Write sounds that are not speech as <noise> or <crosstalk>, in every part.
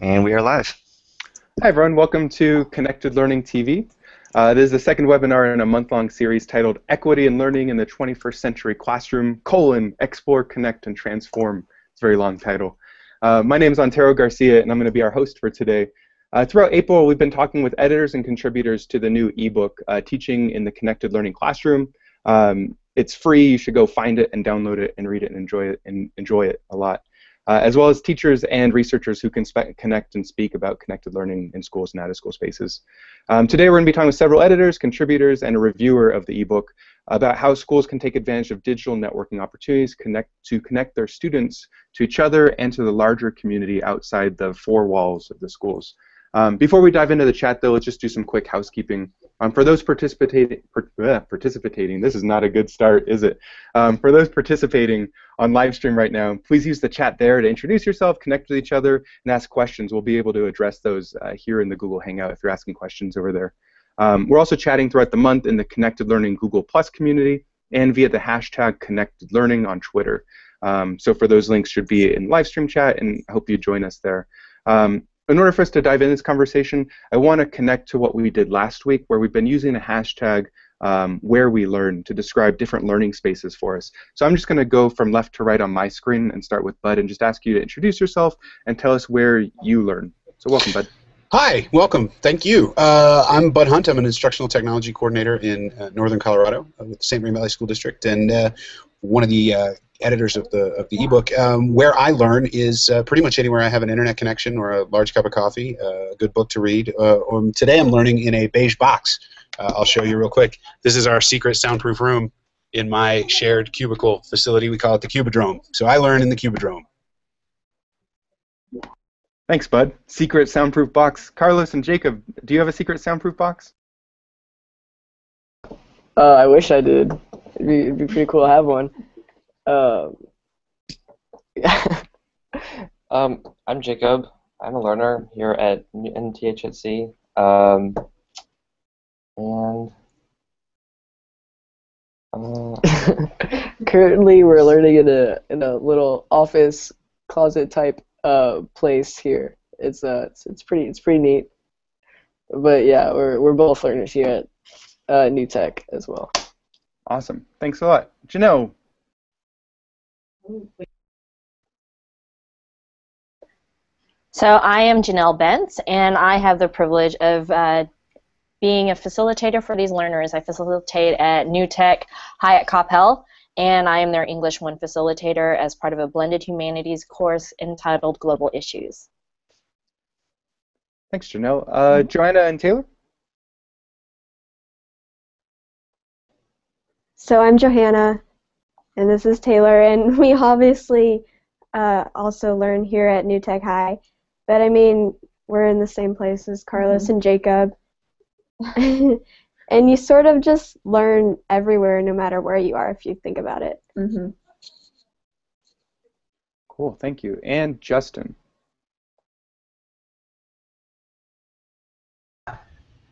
And we are live. Hi, everyone. Welcome to Connected Learning TV. Uh, this is the second webinar in a month-long series titled Equity and Learning in the 21st Century Classroom, colon, Explore, Connect, and Transform. It's a very long title. Uh, my name is Antero Garcia, and I'm going to be our host for today. Uh, throughout April, we've been talking with editors and contributors to the new ebook, uh, Teaching in the Connected Learning Classroom. Um, it's free. You should go find it and download it and read it and enjoy it and enjoy it a lot uh, as well as teachers and researchers who can connect and speak about connected learning in schools and out-of-school spaces. Um, today we're going to be talking with several editors, contributors, and a reviewer of the ebook about how schools can take advantage of digital networking opportunities connect, to connect their students to each other and to the larger community outside the four walls of the schools. Um, before we dive into the chat, though, let's just do some quick housekeeping. Um, for those participating, participating, this is not a good start, is it? Um, for those participating on live stream right now, please use the chat there to introduce yourself, connect with each other, and ask questions. We'll be able to address those uh, here in the Google Hangout if you're asking questions over there. Um, we're also chatting throughout the month in the Connected Learning Google Plus community and via the hashtag Connected Learning on Twitter. Um, so for those links should be in live stream chat, and I hope you join us there. Um, in order for us to dive in this conversation, I want to connect to what we did last week, where we've been using a hashtag um, where we learn to describe different learning spaces for us. So I'm just going to go from left to right on my screen and start with Bud and just ask you to introduce yourself and tell us where you learn. So welcome, Bud. Hi, welcome. Thank you. Uh, I'm Bud Hunt. I'm an instructional technology coordinator in uh, Northern Colorado with the St. Vrain Valley School District, and uh, one of the uh, editors of the of the ebook. Um, where I learn is uh, pretty much anywhere I have an internet connection or a large cup of coffee, uh, a good book to read. Uh, um, today I'm learning in a beige box. Uh, I'll show you real quick. This is our secret soundproof room in my shared cubicle facility. We call it the Cubidrome. So I learn in the Cubidrome. Thanks, Bud. Secret soundproof box. Carlos and Jacob, do you have a secret soundproof box? Uh, I wish I did. It'd be, it'd be pretty cool to have one. Um, <laughs> um, I'm Jacob. I'm a learner here at NTHSC. Um, and uh, <laughs> currently we're learning in a in a little office closet type uh, place here. It's uh it's, it's pretty it's pretty neat. But yeah, we're we're both learners here at uh, New Tech as well. Awesome. Thanks a lot. Janelle, so I am Janelle Bence, and I have the privilege of uh, being a facilitator for these learners. I facilitate at New Tech High at Coppell, and I am their English 1 facilitator as part of a blended humanities course entitled Global Issues. Thanks, Janelle. Uh, Joanna and Taylor? So I'm Johanna, and this is Taylor, and <laughs> we obviously uh, also learn here at New Tech High. But I mean, we're in the same place as Carlos mm-hmm. and Jacob. <laughs> and you sort of just learn everywhere, no matter where you are, if you think about it. Mm-hmm. Cool, thank you. And Justin.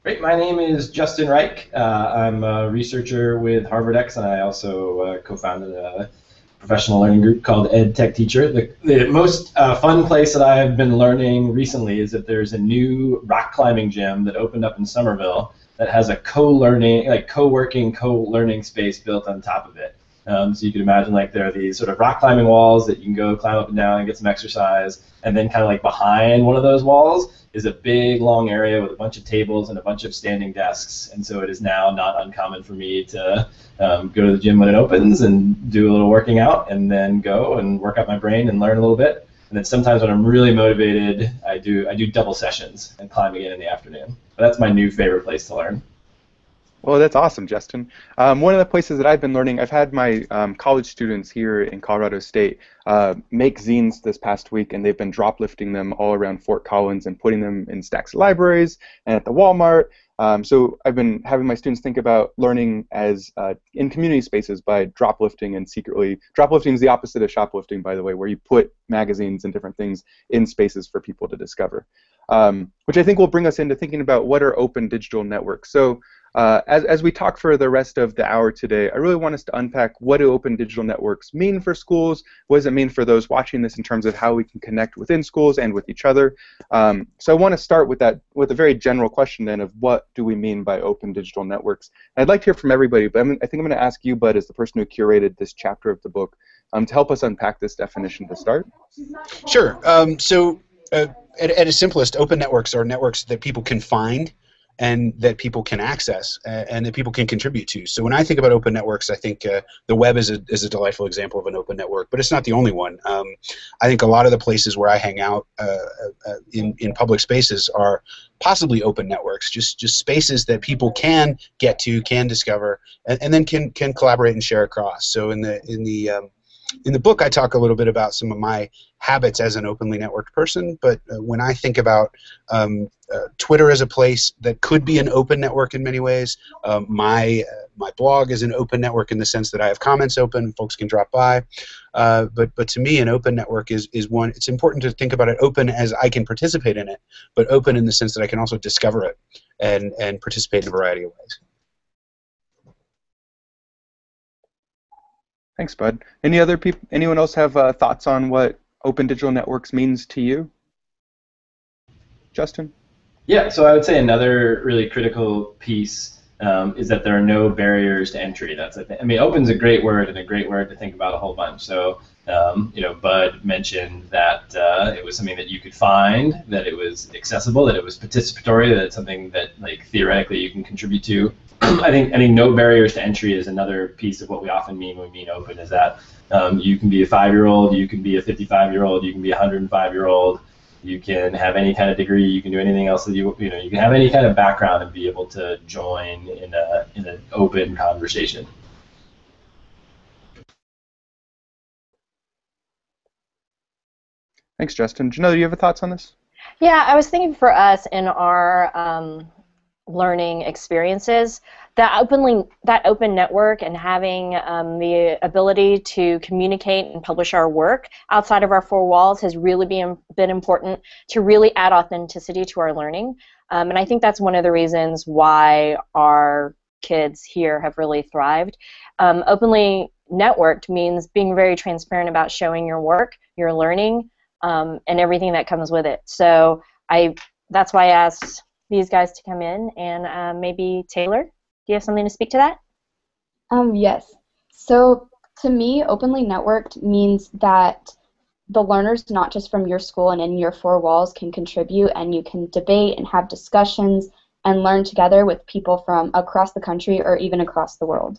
Great. My name is Justin Reich. Uh, I'm a researcher with HarvardX, and I also uh, co-founded a professional learning group called EdTechTeacher. The, the most uh, fun place that I've been learning recently is that there's a new rock climbing gym that opened up in Somerville that has a co-learning, like co-working, co-learning space built on top of it. Um, so you can imagine like there are these sort of rock climbing walls that you can go climb up and down and get some exercise, and then kind of like behind one of those walls is a big long area with a bunch of tables and a bunch of standing desks. And so it is now not uncommon for me to um, go to the gym when it opens and do a little working out, and then go and work out my brain and learn a little bit. And then sometimes when I'm really motivated, I do I do double sessions and climb again in the afternoon. But that's my new favorite place to learn. Well, that's awesome, Justin. Um, one of the places that I've been learning, I've had my um, college students here in Colorado State uh, make zines this past week, and they've been drop lifting them all around Fort Collins and putting them in stacks of libraries and at the Walmart. Um, so I've been having my students think about learning as uh, in community spaces by drop lifting and secretly. Drop lifting is the opposite of shoplifting, by the way, where you put magazines and different things in spaces for people to discover. Um, which I think will bring us into thinking about what are open digital networks. So Uh, as, as we talk for the rest of the hour today, I really want us to unpack what do open digital networks mean for schools? What does it mean for those watching this in terms of how we can connect within schools and with each other? Um, so I want to start with that, with a very general question then of what do we mean by open digital networks? And I'd like to hear from everybody, but I'm, i think I'm going to ask you, Bud, as the person who curated this chapter of the book, um, to help us unpack this definition to start. Sure. Um, so uh, at, at its simplest, open networks are networks that people can find and that people can access uh, and that people can contribute to. So when I think about open networks, I think uh, the web is a, is a delightful example of an open network, but it's not the only one. Um, I think a lot of the places where I hang out uh, uh, uh, in, in public spaces are possibly open networks, just just spaces that people can get to, can discover, and, and then can can collaborate and share across. So in the in the um, in the book, I talk a little bit about some of my habits as an openly networked person. But uh, when I think about um, uh, Twitter as a place that could be an open network in many ways, um, my uh, my blog is an open network in the sense that I have comments open, folks can drop by. Uh, but but to me, an open network is is one. It's important to think about it open as I can participate in it, but open in the sense that I can also discover it and and participate in a variety of ways. Thanks, Bud. Any other people? Anyone else have uh, thoughts on what open digital networks means to you? Justin. Yeah, so I would say another really critical piece um, is that there are no barriers to entry. That's I, think, I mean, open's a great word and a great word to think about a whole bunch. So um, you know, Bud mentioned that uh, it was something that you could find, that it was accessible, that it was participatory, that it's something that like theoretically you can contribute to. <clears throat> I think I think no barriers to entry is another piece of what we often mean when we mean open. Is that um, you can be a five-year-old, you can be a 55-year-old, you can be a 105-year-old, you can have any kind of degree, you can do anything else that you you know you can have any kind of background and be able to join in a in an open conversation. Thanks, Justin. Janelle, do you have thoughts on this? Yeah, I was thinking for us in our um, learning experiences, that openly that open network and having um, the ability to communicate and publish our work outside of our four walls has really been been important to really add authenticity to our learning. Um, and I think that's one of the reasons why our kids here have really thrived. Um, openly networked means being very transparent about showing your work, your learning, um, and everything that comes with it. So I that's why I asked these guys to come in, and uh, maybe Taylor, do you have something to speak to that? Um, yes. So to me, openly networked means that the learners, not just from your school and in your four walls, can contribute, and you can debate and have discussions and learn together with people from across the country or even across the world.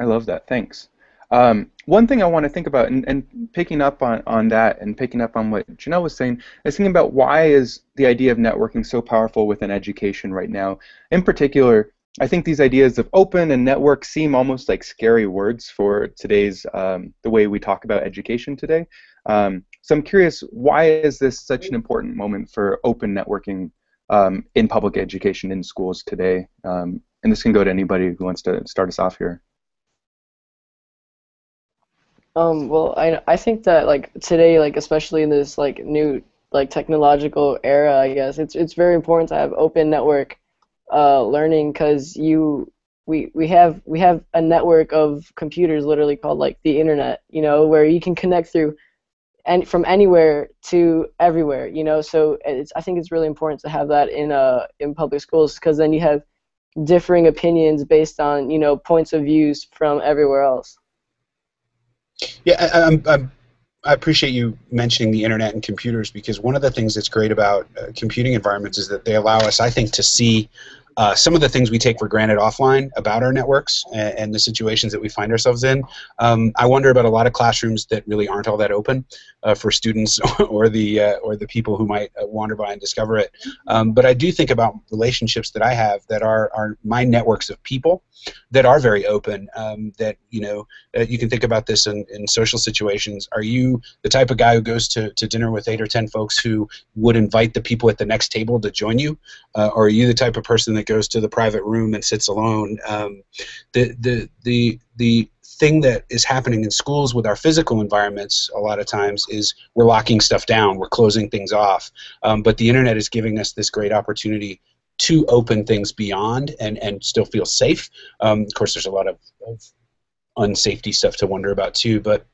I love that. Thanks. Um, one thing I want to think about, and, and, picking up on, on that and picking up on what Janelle was saying, is thinking about why is the idea of networking so powerful within education right now. In particular, I think these ideas of open and network seem almost like scary words for today's um, the way we talk about education today. Um, so I'm curious, why is this such an important moment for open networking um, in public education in schools today? Um, and this can go to anybody who wants to start us off here. Um, well, I I think that like today, like especially in this like new like technological era, I guess it's it's very important to have open network uh, learning because you we we have we have a network of computers literally called like the internet, you know, where you can connect through and from anywhere to everywhere, you know. So it's I think it's really important to have that in uh in public schools because then you have differing opinions based on you know points of views from everywhere else. Yeah, I, I'm, I'm, i appreciate you mentioning the internet and computers because one of the things that's great about uh, computing environments is that they allow us, I think, to see uh, some of the things we take for granted offline about our networks and, and the situations that we find ourselves in. Um, I wonder about a lot of classrooms that really aren't all that open uh, for students <laughs> or the uh, or the people who might uh, wander by and discover it. Um, but I do think about relationships that I have that are are my networks of people that are very open. Um, that you know uh, you can think about this in, in social situations. Are you the type of guy who goes to, to dinner with eight or ten folks who would invite the people at the next table to join you, uh, or are you the type of person that that goes to the private room and sits alone. Um, the the the the thing that is happening in schools with our physical environments a lot of times is we're locking stuff down, we're closing things off. Um, but the internet is giving us this great opportunity to open things beyond and, and still feel safe. Um, of course, there's a lot of, of unsafety stuff to wonder about too, but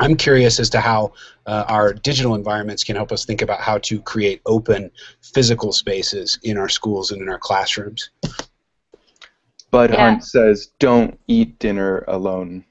I'm curious as to how uh, our digital environments can help us think about how to create open physical spaces in our schools and in our classrooms. Bud Yeah. Hunt says, "Don't eat dinner alone."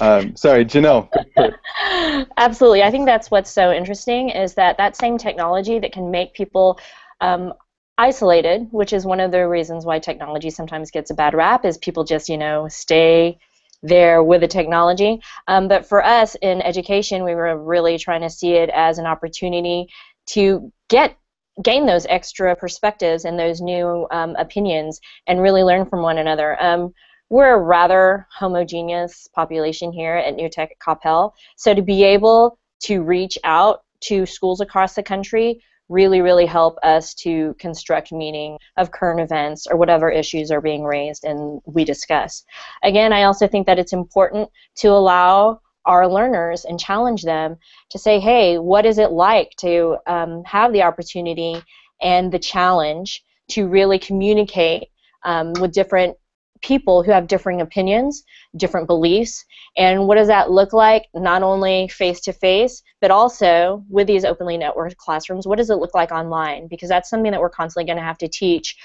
Um, sorry, Janelle. <laughs> Absolutely. I think that's what's so interesting is that that same technology that can make people um, isolated, which is one of the reasons why technology sometimes gets a bad rap, is people just, you know, stay there with the technology. Um, but for us in education, we were really trying to see it as an opportunity to get gain those extra perspectives and those new um, opinions and really learn from one another. Um, we're a rather homogeneous population here at New Tech at Coppell, so to be able to reach out to schools across the country really, really help us to construct meaning of current events or whatever issues are being raised and we discuss. Again, I also think that it's important to allow our learners and challenge them to say, hey, what is it like to um, have the opportunity and the challenge to really communicate um, with different people who have differing opinions, different beliefs, and what does that look like not only face to face, but also with these openly networked classrooms? What does it look like online? Because that's something that we're constantly going to have to teach.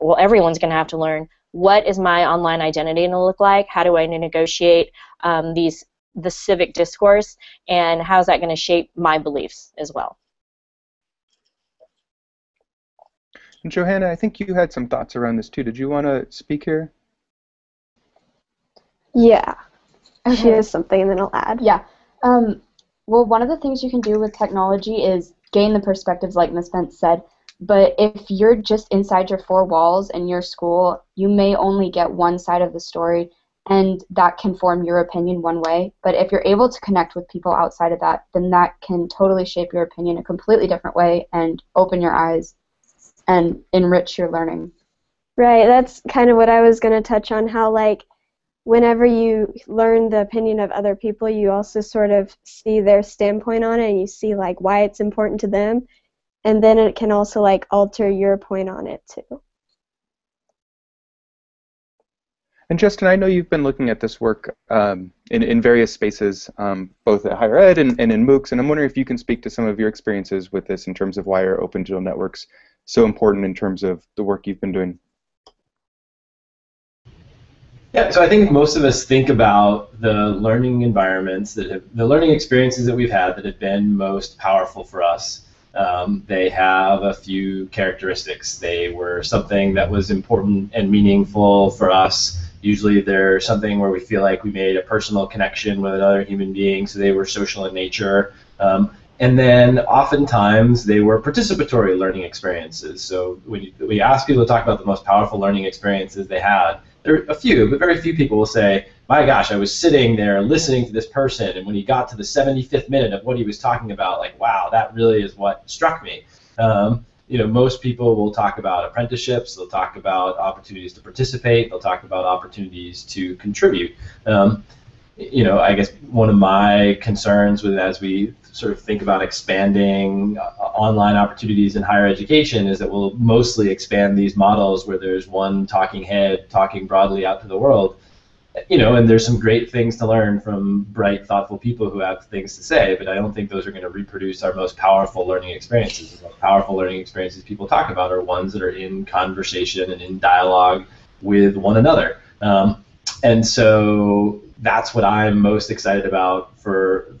Well, everyone's going to have to learn. What is my online identity going to look like? How do I negotiate um, these the civic discourse, and how is that going to shape my beliefs as well? And Johanna, I think you had some thoughts around this too. Did you want to speak here? Yeah. She Okay. has something, and then I'll add. Yeah. Um, well, one of the things you can do with technology is gain the perspectives, like Ms. Bent said. But if you're just inside your four walls in your school, you may only get one side of the story, and that can form your opinion one way. But if you're able to connect with people outside of that, then that can totally shape your opinion a completely different way and open your eyes and enrich your learning. Right, that's kind of what I was going to touch on how, like, whenever you learn the opinion of other people, you also sort of see their standpoint on it and you see, like, why it's important to them. And then it can also, like, alter your point on it, too. And Justin, I know you've been looking at this work um, in, in various spaces, um, both at higher ed and, and in MOOCs, and I'm wondering if you can speak to some of your experiences with this in terms of why are open digital networks so important in terms of the work you've been doing. Yeah, so I think most of us think about the learning environments that have, the learning experiences that we've had that have been most powerful for us. Um, they have a few characteristics. They were something that was important and meaningful for us. Usually, they're something where we feel like we made a personal connection with another human being, so they were social in nature. Um, and then oftentimes they were participatory learning experiences. So when you, we ask people to talk about the most powerful learning experiences they had, there are a few, but very few people will say, my gosh, I was sitting there listening to this person, and when he got to the 75th minute of what he was talking about, like, wow, that really is what struck me. Um, you know, most people will talk about apprenticeships, they'll talk about opportunities to participate, they'll talk about opportunities to contribute. Um, you know, I guess one of my concerns with as we sort of think about expanding uh, online opportunities in higher education is that we'll mostly expand these models where there's one talking head talking broadly out to the world. You know, and there's some great things to learn from bright, thoughtful people who have things to say, but I don't think those are going to reproduce our most powerful learning experiences. The most powerful learning experiences people talk about are ones that are in conversation and in dialogue with one another. Um, and so that's what I'm most excited about for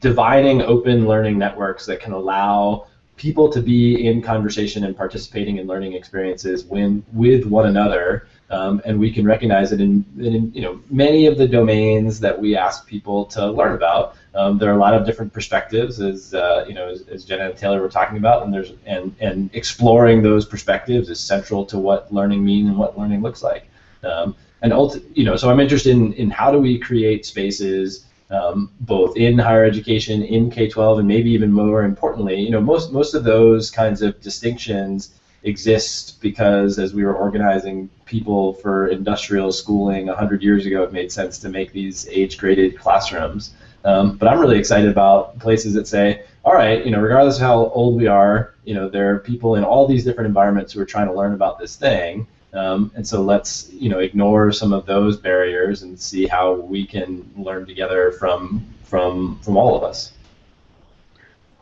dividing open learning networks that can allow people to be in conversation and participating in learning experiences when, with one another. Um, and we can recognize it in, in, you know many of the domains that we ask people to learn about. Um, there are a lot of different perspectives, as uh, you know, as, as Jenna and Taylor were talking about, and there's and and exploring those perspectives is central to what learning means and what learning looks like. Um, and you know, so I'm interested in, in how do we create spaces um, both in higher education, in K-12, and maybe even more importantly, you know, most most of those kinds of distinctions exist because as we were organizing people for industrial schooling 100 years ago, it made sense to make these age-graded classrooms. Um, but I'm really excited about places that say, all right, you know, regardless of how old we are, you know, there are people in all these different environments who are trying to learn about this thing. Um, and so let's, you know, ignore some of those barriers and see how we can learn together from from from all of us.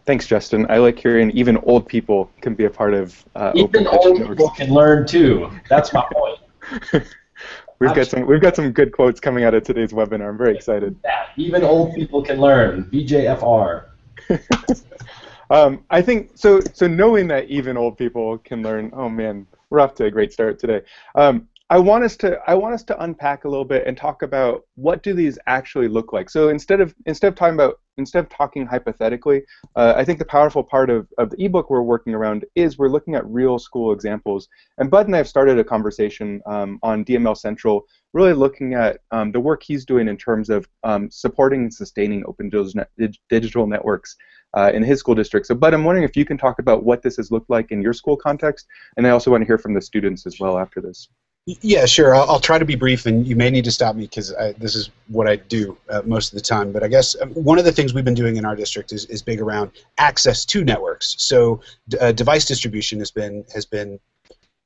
Thanks, Justin. I like hearing even old people can be a part of uh, even old people can learn too. That's my point. <laughs> we've got some we've got some good quotes coming out of today's webinar. I'm very excited. Yeah, even old people can learn. BJFR. <laughs> um, I think so. So knowing that even old people can learn. Oh man, we're off to a great start today. Um, I want us to I want us to unpack a little bit and talk about what do these actually look like. So instead of instead of talking about instead of talking hypothetically, uh, I think the powerful part of, of the ebook we're working around is we're looking at real school examples. And Bud and I have started a conversation um, on DML Central, really looking at um, the work he's doing in terms of um, supporting and sustaining open digital networks uh, in his school district. So, Bud, I'm wondering if you can talk about what this has looked like in your school context, and I also want to hear from the students as well after this. Yeah, sure. I'll, I'll, try to be brief, and you may need to stop me because this is what I do uh, most of the time. But I guess um, one of the things we've been doing in our district is, is big around access to networks. So uh, device distribution has been has been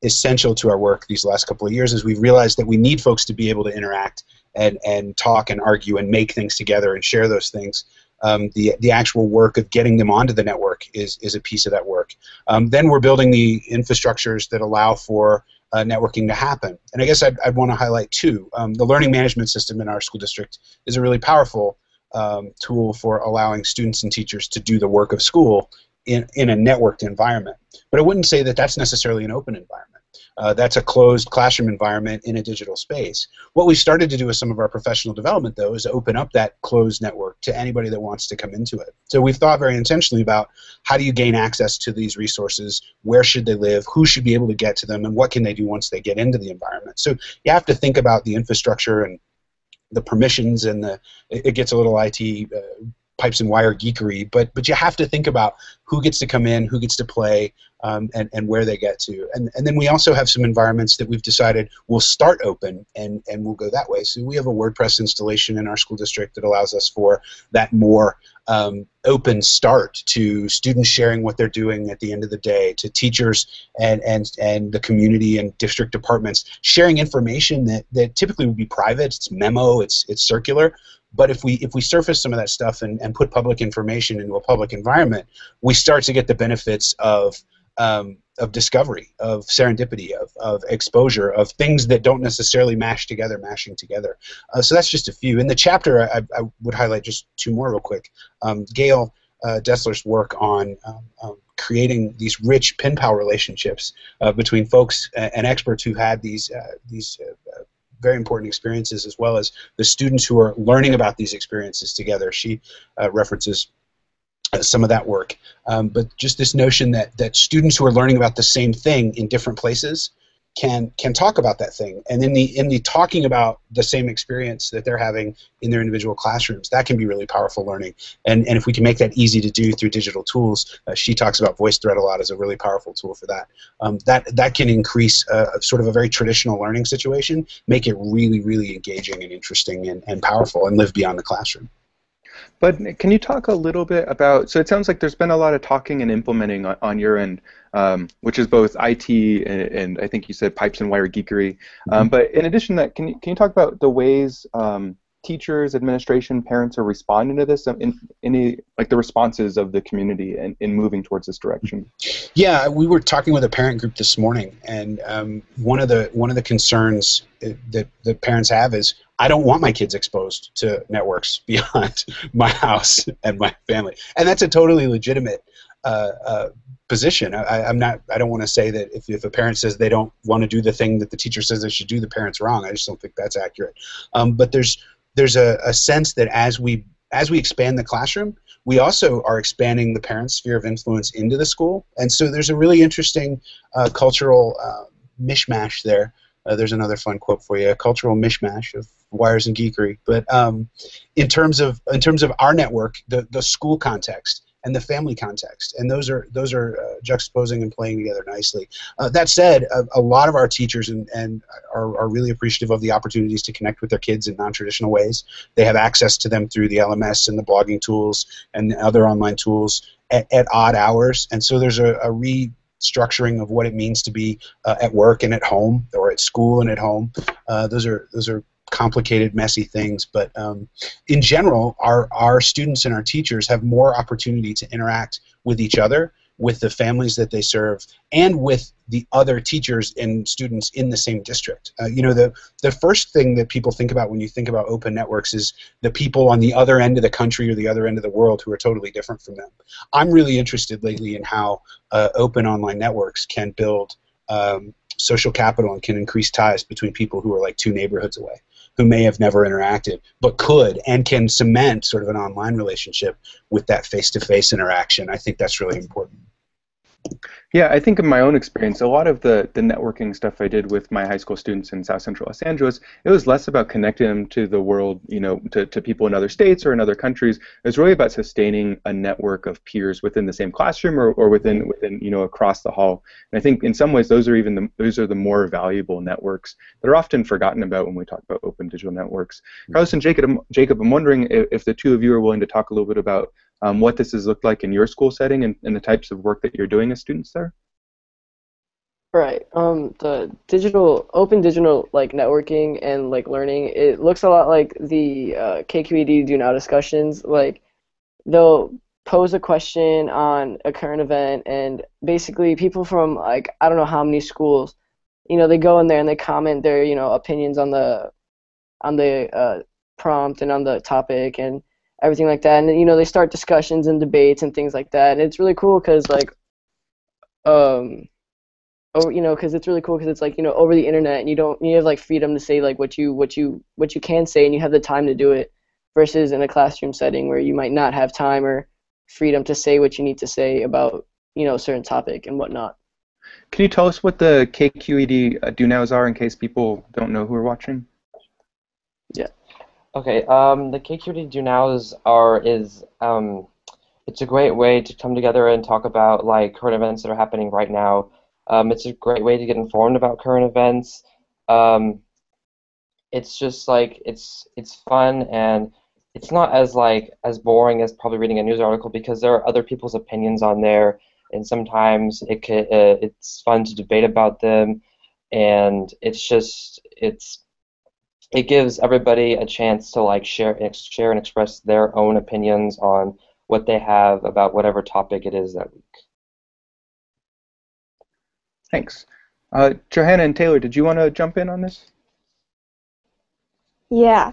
essential to our work these last couple of years as we've realized that we need folks to be able to interact and, and talk and argue and make things together and share those things. Um, the, the actual work of getting them onto the network is, is a piece of that work. Um, then we're building the infrastructures that allow for uh, networking to happen. And I guess I'd, I'd want to highlight two. Um, the learning management system in our school district is a really powerful um, tool for allowing students and teachers to do the work of school in, in a networked environment. But I wouldn't say that that's necessarily an open environment. Uh, that's a closed classroom environment in a digital space. What we started to do with some of our professional development, though, is open up that closed network to anybody that wants to come into it. So we've thought very intentionally about how do you gain access to these resources, where should they live, who should be able to get to them, and what can they do once they get into the environment. So you have to think about the infrastructure and the permissions and the it gets a little IT uh, pipes and wire geekery, but but you have to think about who gets to come in, who gets to play, um, and, and where they get to. And, and then we also have some environments that we've decided will start open and, and we'll go that way. So we have a WordPress installation in our school district that allows us for that more um, open start to students sharing what they're doing at the end of the day, to teachers and, and, and the community and district departments sharing information that, that typically would be private. It's memo, it's, it's circular. But if we if we surface some of that stuff and, and put public information into a public environment, we start to get the benefits of um, of discovery, of serendipity, of, of exposure, of things that don't necessarily mash together, mashing together. Uh, so that's just a few. In the chapter, I, I would highlight just two more real quick. Um, Gail uh, Desler's work on um, um, creating these rich pen pal relationships uh, between folks and experts who had these uh, these uh, very important experiences, as well as the students who are learning about these experiences together. She uh, references uh, some of that work. Um, but just this notion that, that students who are learning about the same thing in different places can can talk about that thing. And in the in the talking about the same experience that they're having in their individual classrooms that can be really powerful learning. And and if we can make that easy to do through digital tools uh, she talks about VoiceThread a lot as a really powerful tool for that. Um, that that can increase uh, sort of a very traditional learning situation make it really really engaging and interesting and, and powerful and live beyond the classroom but can you talk a little bit about? So it sounds like there's been a lot of talking and implementing on, on your end, um, which is both IT and, and, I think you said pipes and wire geekery. Um, mm-hmm. but in addition to that, can you can you talk about the ways um, teachers, administration, parents are responding to this? Um, in any like the responses of the community in, in moving towards this direction? Yeah, we were talking with a parent group this morning, and um, one of the one of the concerns that that parents have is I don't want my kids exposed to networks <laughs> beyond my house and my family, and that's a totally legitimate uh, uh, position. I, am not. I don't want to say that if, if a parent says they don't want to do the thing that the teacher says they should do, the parent's wrong. I just don't think that's accurate. Um, but there's there's a, a sense that as we as we expand the classroom, we also are expanding the parent's sphere of influence into the school, and so there's a really interesting uh, cultural uh, mishmash there. Uh, there's another fun quote for you: a cultural mishmash of wires and geekery. But um, in terms of in terms of our network, the the school context and the family context, and those are those are uh, juxtaposing and playing together nicely. Uh, that said, a, a, lot of our teachers and, and are, are really appreciative of the opportunities to connect with their kids in non-traditional ways. They have access to them through the LMS and the blogging tools and other online tools at, at odd hours, and so there's a, a restructuring of what it means to be uh, at work and at home, or at school and at home. Uh, those are those are complicated, messy things. But um, in general, our, our students and our teachers have more opportunity to interact with each other, with the families that they serve, and with the other teachers and students in the same district. Uh, you know, the, the first thing that people think about when you think about open networks is the people on the other end of the country or the other end of the world who are totally different from them. I'm really interested lately in how uh, open online networks can build um, social capital and can increase ties between people who are like two neighborhoods away who may have never interacted but could and can cement sort of an online relationship with that face-to-face interaction. I think that's really important. Yeah, I think in my own experience, a lot of the, the networking stuff I did with my high school students in South Central Los Angeles, it was less about connecting them to the world, you know, to, to people in other states or in other countries. It was really about sustaining a network of peers within the same classroom or, or within within you know across the hall. And I think in some ways those are even the those are the more valuable networks that are often forgotten about when we talk about open digital networks. Mm-hmm. Carlos and Jacob, Jacob, I'm wondering if, if the two of you are willing to talk a little bit about um, what this has looked like in your school setting and, and the types of work that you're doing as students there? Right. Um, the digital, open digital like networking and like learning, it looks a lot like the uh, KQED Do Now discussions. Like they'll pose a question on a current event, and basically people from like I don't know how many schools, you know, they go in there and they comment their you know opinions on the on the uh, prompt and on the topic, and everything like that. And you know, they start discussions and debates and things like that. And it's really cool because like, um, oh, you know, because it's really cool because it's like you know over the internet and you don't you have like freedom to say like what you what you what you can say and you have the time to do it versus in a classroom setting where you might not have time or freedom to say what you need to say about you know a certain topic and whatnot. Can you tell us what the KQED uh, do nows are in case people don't know who are watching? Okay, um, the KQED Do Nows are is um, it's a great way to come together and talk about like current events that are happening right now. Um, it's a great way to get informed about current events. Um, it's just like it's it's fun and it's not as like as boring as probably reading a news article because there are other people's opinions on there and sometimes it could, uh, it's fun to debate about them and it's just it's it gives everybody a chance to like share share and express their own opinions on what they have about whatever topic it is that week. Thanks. Uh, Johanna and Taylor, did you want to jump in on this? Yeah.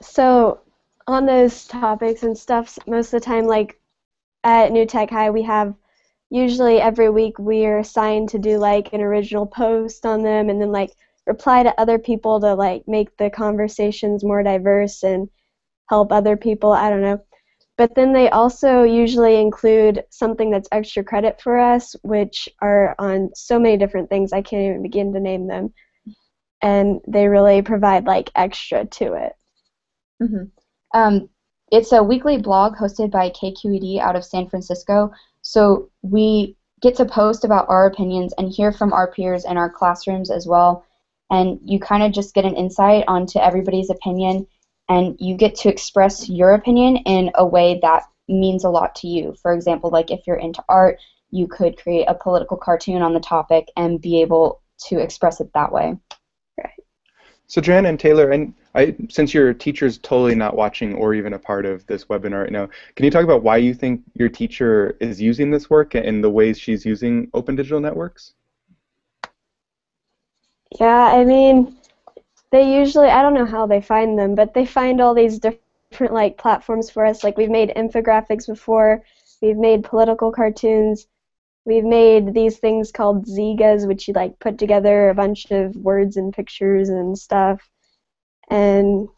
So on those topics and stuff, most of the time, like at New Tech High, we have usually every week we're assigned to do like an original post on them, and then like reply to other people to like make the conversations more diverse and help other people. I don't know. But then they also usually include something that's extra credit for us, which are on so many different things I can't even begin to name them. And they really provide like extra to it. Mm-hmm. Um, it's a weekly blog hosted by KQED out of San Francisco. So we get to post about our opinions and hear from our peers in our classrooms as well and you kind of just get an insight onto everybody's opinion and you get to express your opinion in a way that means a lot to you. For example, like if you're into art, you could create a political cartoon on the topic and be able to express it that way. Right. So Joanna and Taylor, and I, since your teacher's totally not watching or even a part of this webinar right now, can you talk about why you think your teacher is using this work and the ways she's using open digital networks? Yeah, I mean, they usually I don't know how they find them, but they find all these different like platforms for us. Like we've made infographics before, we've made political cartoons, we've made these things called Zeegas, which you like put together a bunch of words and pictures and stuff. And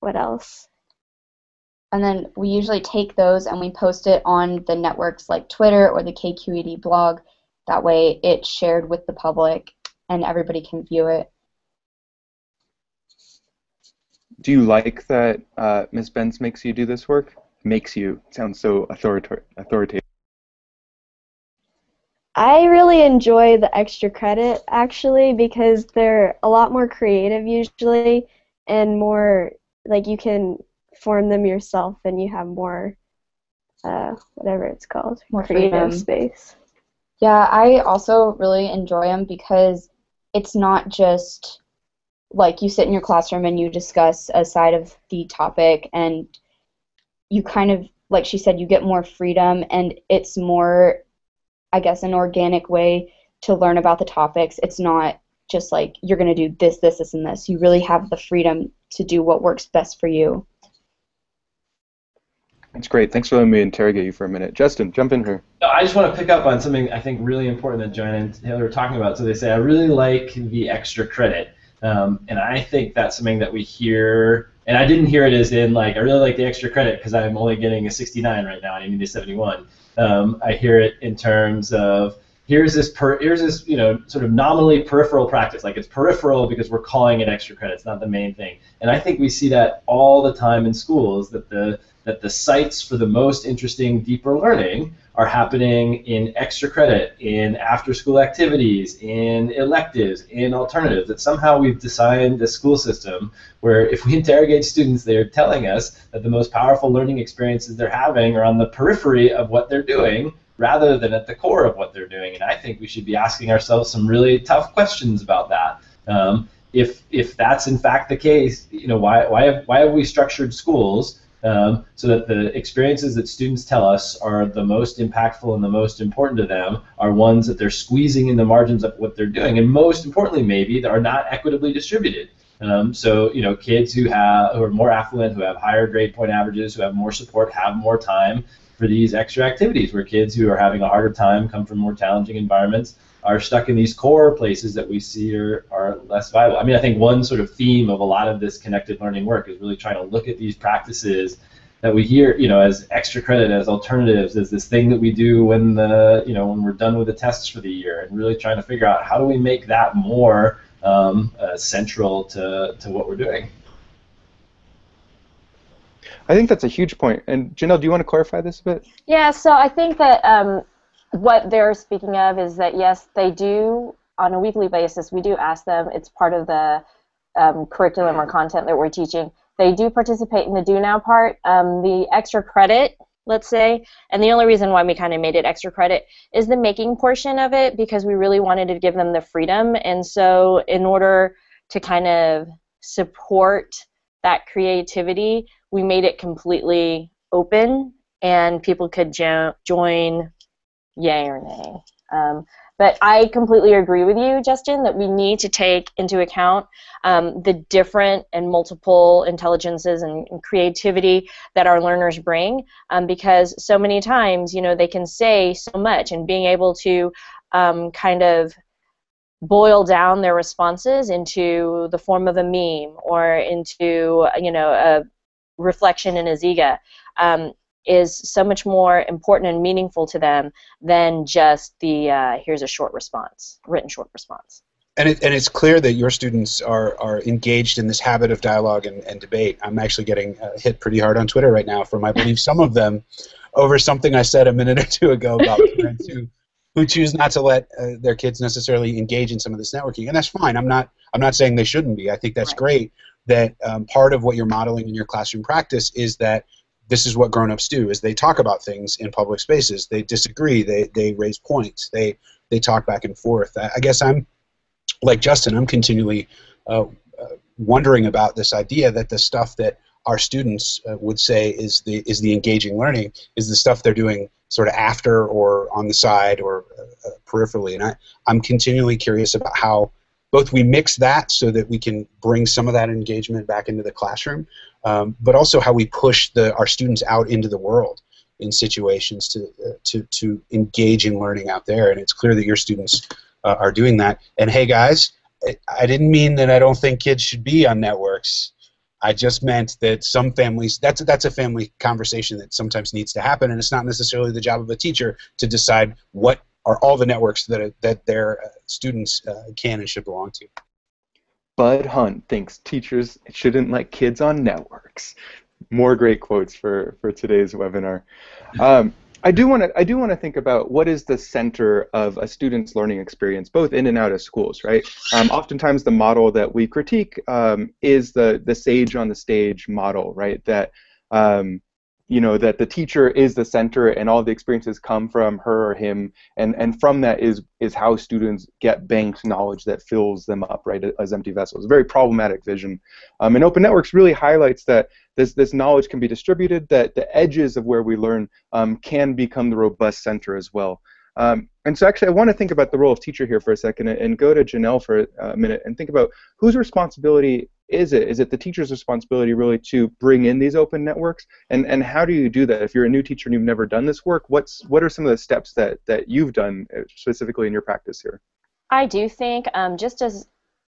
what else? And then we usually take those and we post it on the networks like Twitter or the KQED blog. That way it's shared with the public and everybody can view it. Do you like that uh, Ms. Bence makes you do this work? makes you sound so authorita- authoritative? I really enjoy the extra credit actually because they're a lot more creative usually and more like you can form them yourself and you have more uh, whatever it's called More creative freedom. space. Yeah, I also really enjoy them because it's not just like you sit in your classroom and you discuss a side of the topic and you kind of like she said you get more freedom and it's more I guess an organic way to learn about the topics. It's not just like you're going to do this this this and this. You really have the freedom to do what works best for you. That's great. Thanks for letting me interrogate you for a minute. Justin, jump in here. No, I just want to pick up on something I think really important that Joanna and Taylor were talking about. So they say, I really like the extra credit. Um, and I think that's something that we hear, and I didn't hear it as in, like, I really like the extra credit because I'm only getting a 69 right now and I need a 71. Um, I hear it in terms of, here's this per, here's this you know sort of nominally peripheral practice like it's peripheral because we're calling it extra credit it's not the main thing and i think we see that all the time in schools that the that the sites for the most interesting deeper learning are happening in extra credit in after school activities in electives in alternatives that somehow we've designed a school system where if we interrogate students they're telling us that the most powerful learning experiences they're having are on the periphery of what they're doing rather than at the core of what they're doing. And I think we should be asking ourselves some really tough questions about that. Um, if if that's in fact the case, you know, why why have why have we structured schools um, so that the experiences that students tell us are the most impactful and the most important to them are ones that they're squeezing in the margins of what they're doing, and most importantly, maybe that are not equitably distributed. Um, so you know, kids who have who are more affluent, who have higher grade point averages, who have more support, have more time for these extra activities where kids who are having a harder time come from more challenging environments are stuck in these core places that we see are, are less viable. I mean, I think one sort of theme of a lot of this connected learning work is really trying to look at these practices that we hear, you know, as extra credit, as alternatives, as this thing that we do when the, you know, when we're done with the tests for the year, and really trying to figure out how do we make that more um, uh, central to, to what we're doing. I think that's a huge point. And Janelle, do you want to clarify this a bit? Yeah, so I think that um, what they're speaking of is that yes, they do on a weekly basis. We do ask them. It's part of the um, curriculum or content that we're teaching. They do participate in the do now part. Um, the extra credit, let's say, and the only reason why we kind of made it extra credit is the making portion of it because we really wanted to give them the freedom. And so, in order to kind of support that creativity, we made it completely open and people could jo- join yay or nay. Um, but I completely agree with you, Justin, that we need to take into account um, the different and multiple intelligences and, and creativity that our learners bring, um, because so many times, you know, they can say so much, and being able to um, kind of boil down their responses into the form of a meme or into, you know, a reflection in a Zeega um, is so much more important and meaningful to them than just the uh, here's a short response, written short response. And, it, and it's clear that your students are, are engaged in this habit of dialogue and, and debate. I'm actually getting uh, hit pretty hard on Twitter right now from, I believe, some of them over something I said a minute or two ago about parents who, who choose not to let uh, their kids necessarily engage in some of this networking. And that's fine. I'm not, I'm not saying they shouldn't be. I think that's Right. great that um, part of what you're modeling in your classroom practice is that this is what grown-ups do is they talk about things in public spaces. They disagree. They, they raise points. They, they talk back and forth. I, I guess i'm like justin i'm continually uh, uh, wondering about this idea that the stuff that our students uh, would say is the is the engaging learning is the stuff they're doing sort of after or on the side or uh, peripherally. And I, i'm continually curious about how both we mix that so that we can bring some of that engagement back into the classroom, um, but also how we push the, our students out into the world in situations to, uh, to, to engage in learning out there. And it's clear that your students uh, are doing that. And hey, guys, I- didn't mean that I don't think kids should be on networks. I just meant that some families that's that's a family conversation that sometimes needs to happen, and it's not necessarily the job of a teacher to decide what are all the networks that that their uh, students uh, can and should belong to. Bud Hunt thinks teachers shouldn't let kids on networks. more great quotes for, for today's webinar. Um, I do want to I do want to think about what is the center of a student's learning experience, both in and out of schools, right? Um, oftentimes, the model that we critique um, is the the sage on the stage model, right? That um, you know that the teacher is the center and all the experiences come from her or him. And and from that is is how students get banked knowledge that fills them up right as empty vessels. Very problematic vision. Um, and open networks really highlights that this this knowledge can be distributed that the edges of where we learn um, can become the robust center as well. Um, and so actually I want to think about the role of teacher here for a second and, and go to Janelle for a minute and think about whose responsibility is it? Is it the teacher's responsibility really to bring in these open networks? And and how do you do that? If you're a new teacher and you've never done this work, what's what are some of the steps that that you've done uh, specifically in your practice here? I do think um, just as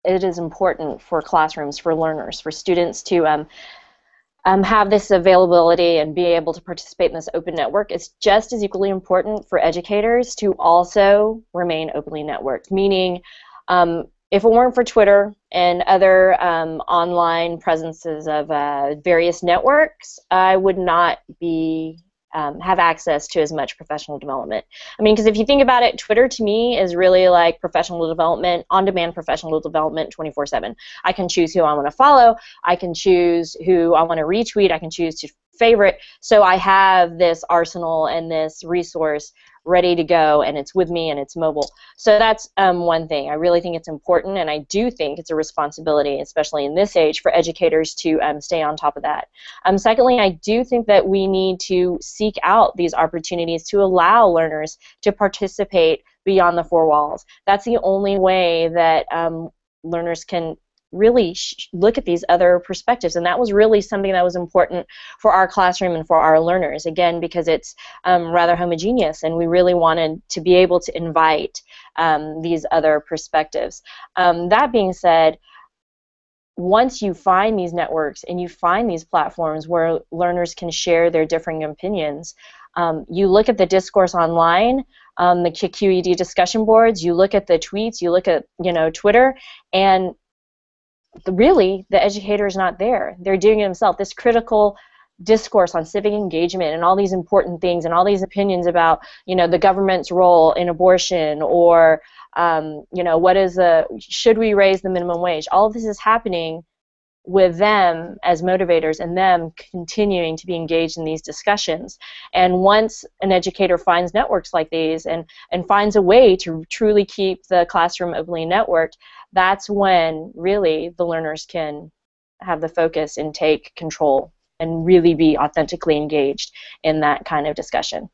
it is important for classrooms, for learners, for students to um, um, have this availability and be able to participate in this open network, it's just as equally important for educators to also remain openly networked, meaning um, if it weren't for Twitter and other um, online presences of uh, various networks, I would not be um, have access to as much professional development. I mean, because if you think about it, Twitter to me is really like professional development, on-demand professional development 24/7. I can choose who I want to follow. I can choose who I want to retweet. I can choose to favorite. So I have this arsenal and this resource ready to go and it's with me and it's mobile. So that's um, one thing. I really think it's important and I do think it's a responsibility, especially in this age, for educators to um, stay on top of that. Um, secondly, I do think that we need to seek out these opportunities to allow learners to participate beyond the four walls. That's the only way that um, learners can really sh- look at these other perspectives. And that was really something that was important for our classroom and for our learners, again, because it's um, rather homogeneous, and we really wanted to be able to invite um, these other perspectives. Um, that being said, once you find these networks and you find these platforms where learners can share their differing opinions, um, you look at the discourse online, um, the KQED discussion boards, you look at the tweets, you look at you know Twitter, and really the educator is not there. They're doing it themselves. This critical discourse on civic engagement and all these important things and all these opinions about you know the government's role in abortion or um, you know what is the should we raise the minimum wage all of this is happening with them as motivators and them continuing to be engaged in these discussions. And once an educator finds networks like these and, and finds a way to truly keep the classroom openly networked, that's when really the learners can have the focus and take control and really be authentically engaged in that kind of discussion.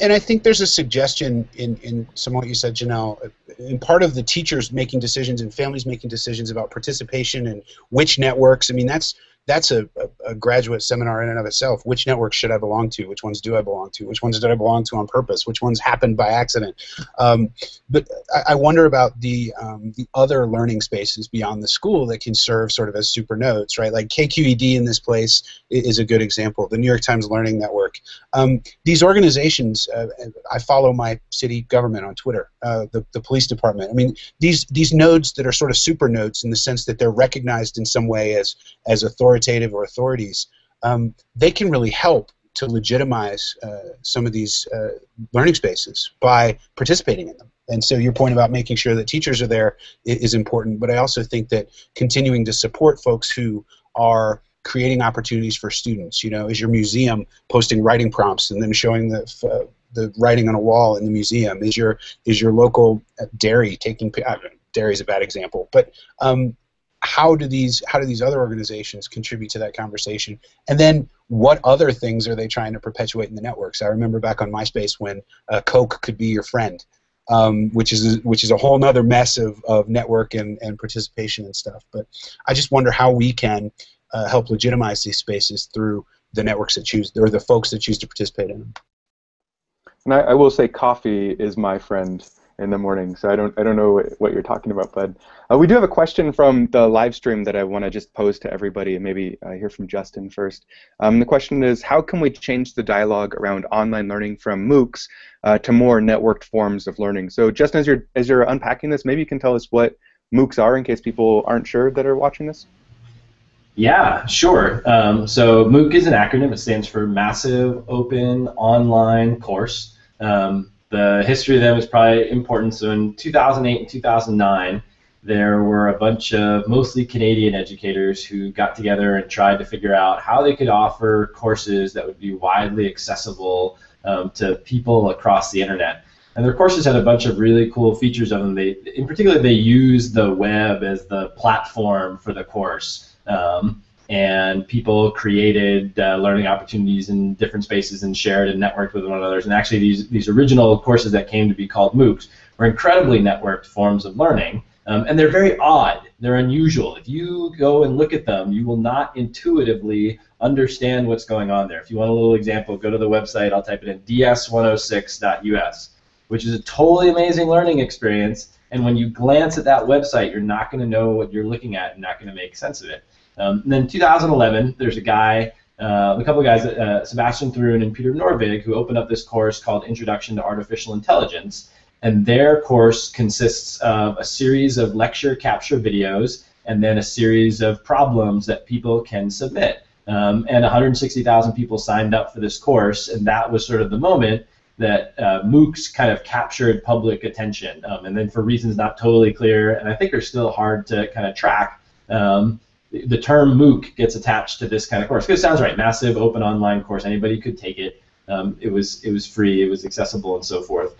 And I think there's a suggestion in, in some of what you said, Janelle. In part of the teachers making decisions and families making decisions about participation and which networks. I mean, that's that's a, a, graduate seminar in and of itself. Which networks should I belong to? Which ones do I belong to? Which ones did I belong to on purpose? Which ones happened by accident? Um, but I, I, wonder about the um, the other learning spaces beyond the school that can serve sort of as super nodes, right? Like KQED in this place is a good example. The New York Times Learning Network. Um, these organizations, uh, I follow my city government on Twitter, uh, the, the police department. I mean, these these nodes that are sort of super nodes in the sense that they're recognized in some way as as authority authoritative or authorities, um, they can really help to legitimize uh, some of these uh, learning spaces by participating in them. And so your point about making sure that teachers are there is important, but I also think that continuing to support folks who are creating opportunities for students. You know, is your museum posting writing prompts and then showing the uh, the writing on a wall in the museum? Is your is your local uh, dairy taking? Uh, dairy is a bad example, but um, how do these how do these other organizations contribute to that conversation? And then what other things are they trying to perpetuate in the networks? I remember back on myspace when uh, coke could be your friend um, which is which is a whole other mess of, of network and, and participation and stuff. But i just wonder how we can uh, help legitimize these spaces through the networks that choose or the folks that choose to participate in them. And I, I will say coffee is my friend in the morning. So I don't I don't know what, you're talking about, bud. Uh, we do have a question from the live stream that I want to just pose to everybody, and maybe uh, hear from Justin first. Um, the question is, how can we change the dialogue around online learning from MOOCs uh, to more networked forms of learning? So Justin, as you're as you're unpacking this, maybe you can tell us what MOOCs are in case people aren't sure that are watching this. Yeah, sure. Um, so MOOC is an acronym. It stands for Massive Open Online Course. Um, the history of them is probably important. So in 2008 and 2009, there were a bunch of mostly Canadian educators who got together and tried to figure out how they could offer courses that would be widely accessible um, to people across the internet. And their courses had a bunch of really cool features of them. They, in particular, they used the web as the platform for the course. Um, and people created uh, learning opportunities in different spaces and shared and networked with one another. And actually, these, these original courses that came to be called MOOCs were incredibly networked forms of learning. Um, and they're very odd. They're unusual. If you go and look at them, you will not intuitively understand what's going on there. If you want a little example, go to the website. I'll type it in ds106.us, which is a totally amazing learning experience. And when you glance at that website, you're not going to know what you're looking at and not going to make sense of it. Um, and then 2011, there's a guy, uh, a couple of guys, uh, Sebastian Thrun and Peter Norvig, who opened up this course called Introduction to Artificial Intelligence. And their course consists of a series of lecture capture videos and then a series of problems that people can submit. Um, and 160,000 people signed up for this course, and that was sort of the moment that uh, MOOCs kind of captured public attention. Um, and then for reasons not totally clear, and I think are still hard to kind of track, um, the term MOOC gets attached to this kind of course. Because it sounds right, massive open online course, anybody could take it. Um, it was it was free, it was accessible, and so forth.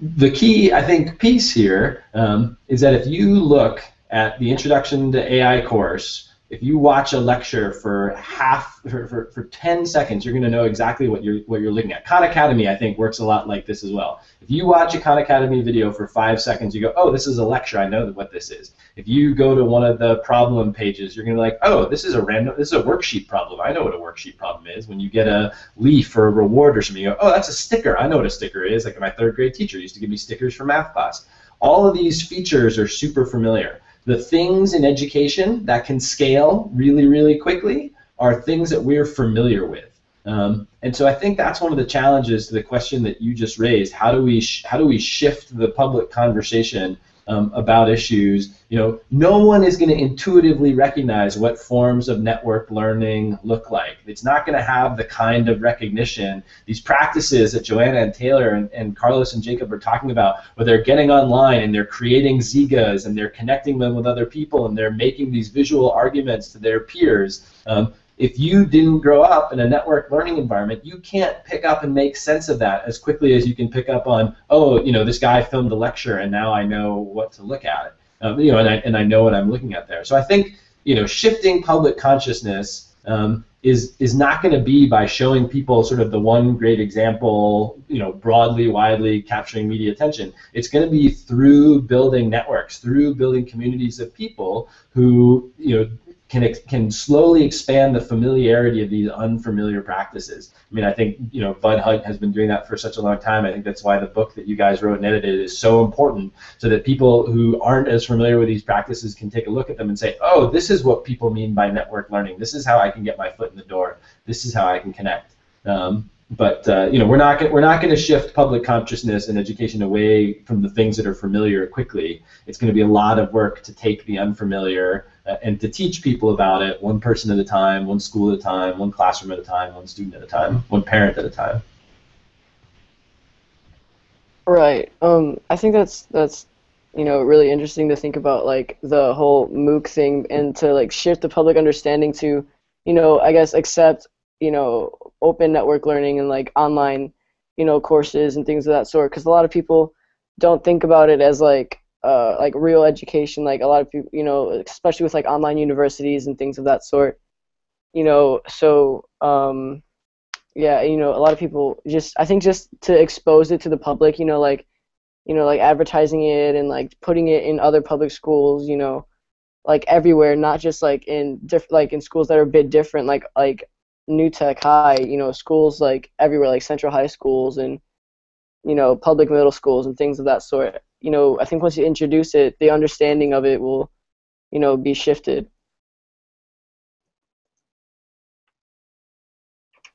The key, I think, piece here um, is that if you look at the Introduction to AI course, if you watch a lecture for half for, for, for 10 seconds you're going to know exactly what you're what you're looking at. Khan academy i think works a lot like this as well. If you watch a khan academy video for five seconds you go oh this is a lecture. I know what this is. If you go to one of the problem pages you're going to be like oh this is a random this is a worksheet problem. I know what a worksheet problem is. When you get a leaf or a reward or something you go oh that's a sticker. I know what a sticker is. Like my third grade teacher used to give me stickers for math class. All of these features are super familiar the things in education that can scale really, really quickly are things that we're familiar with. Um, and so I think that's one of the challenges to the question that you just raised. How do we how do we shift the public conversation um, about issues. You know, no one is going to intuitively recognize what forms of network learning look like. It's not going to have the kind of recognition. These practices that Joanna and Taylor and, and Carlos and Jacob are talking about, where they're getting online and they're creating Zeegas and they're connecting them with other people and they're making these visual arguments to their peers. Um, if you didn't grow up in a network learning environment, you can't pick up and make sense of that as quickly as you can pick up on, oh, you know, this guy filmed a lecture and now I know what to look at. Um, you know, and I, and I know what I'm looking at there. So I think, you know, shifting public consciousness um, is is not going to be by showing people sort of the one great example, you know, broadly, widely capturing media attention. It's going to be through building networks, through building communities of people who, you know, can can slowly expand the familiarity of these unfamiliar practices. I mean, I think you know Bud Hunt has been doing that for such a long time. I think that's why the book that you guys wrote and edited is so important, so that people who aren't as familiar with these practices can take a look at them and say, "Oh, this is what people mean by network learning. This is how I can get my foot in the door. This is how I can connect." Um, but uh, you know, we're not we're not going to shift public consciousness and education away from the things that are familiar quickly. It's going to be a lot of work to take the unfamiliar and to teach people about it one person at a time, one school at a time, one classroom at a time, one student at a time, one parent at a time. Right. Um, I think that's that's you know really interesting to think about like the whole MOOC thing and to like shift the public understanding to you know I guess accept you know open network learning and like online you know courses and things of that sort because a lot of people don't think about it as like uh, like real education. Like a lot of people, you know, especially with like online universities and things of that sort. You know, so um, yeah, you know, a lot of people just I think just to expose it to the public, you know, like you know, like advertising it and like putting it in other public schools, you know, like everywhere, not just like in diff- like in schools that are a bit different, like like New Tech High, you know, schools like everywhere, like Central High schools and you know public middle schools and things of that sort you know, I think once you introduce it, the understanding of it will, you know, be shifted.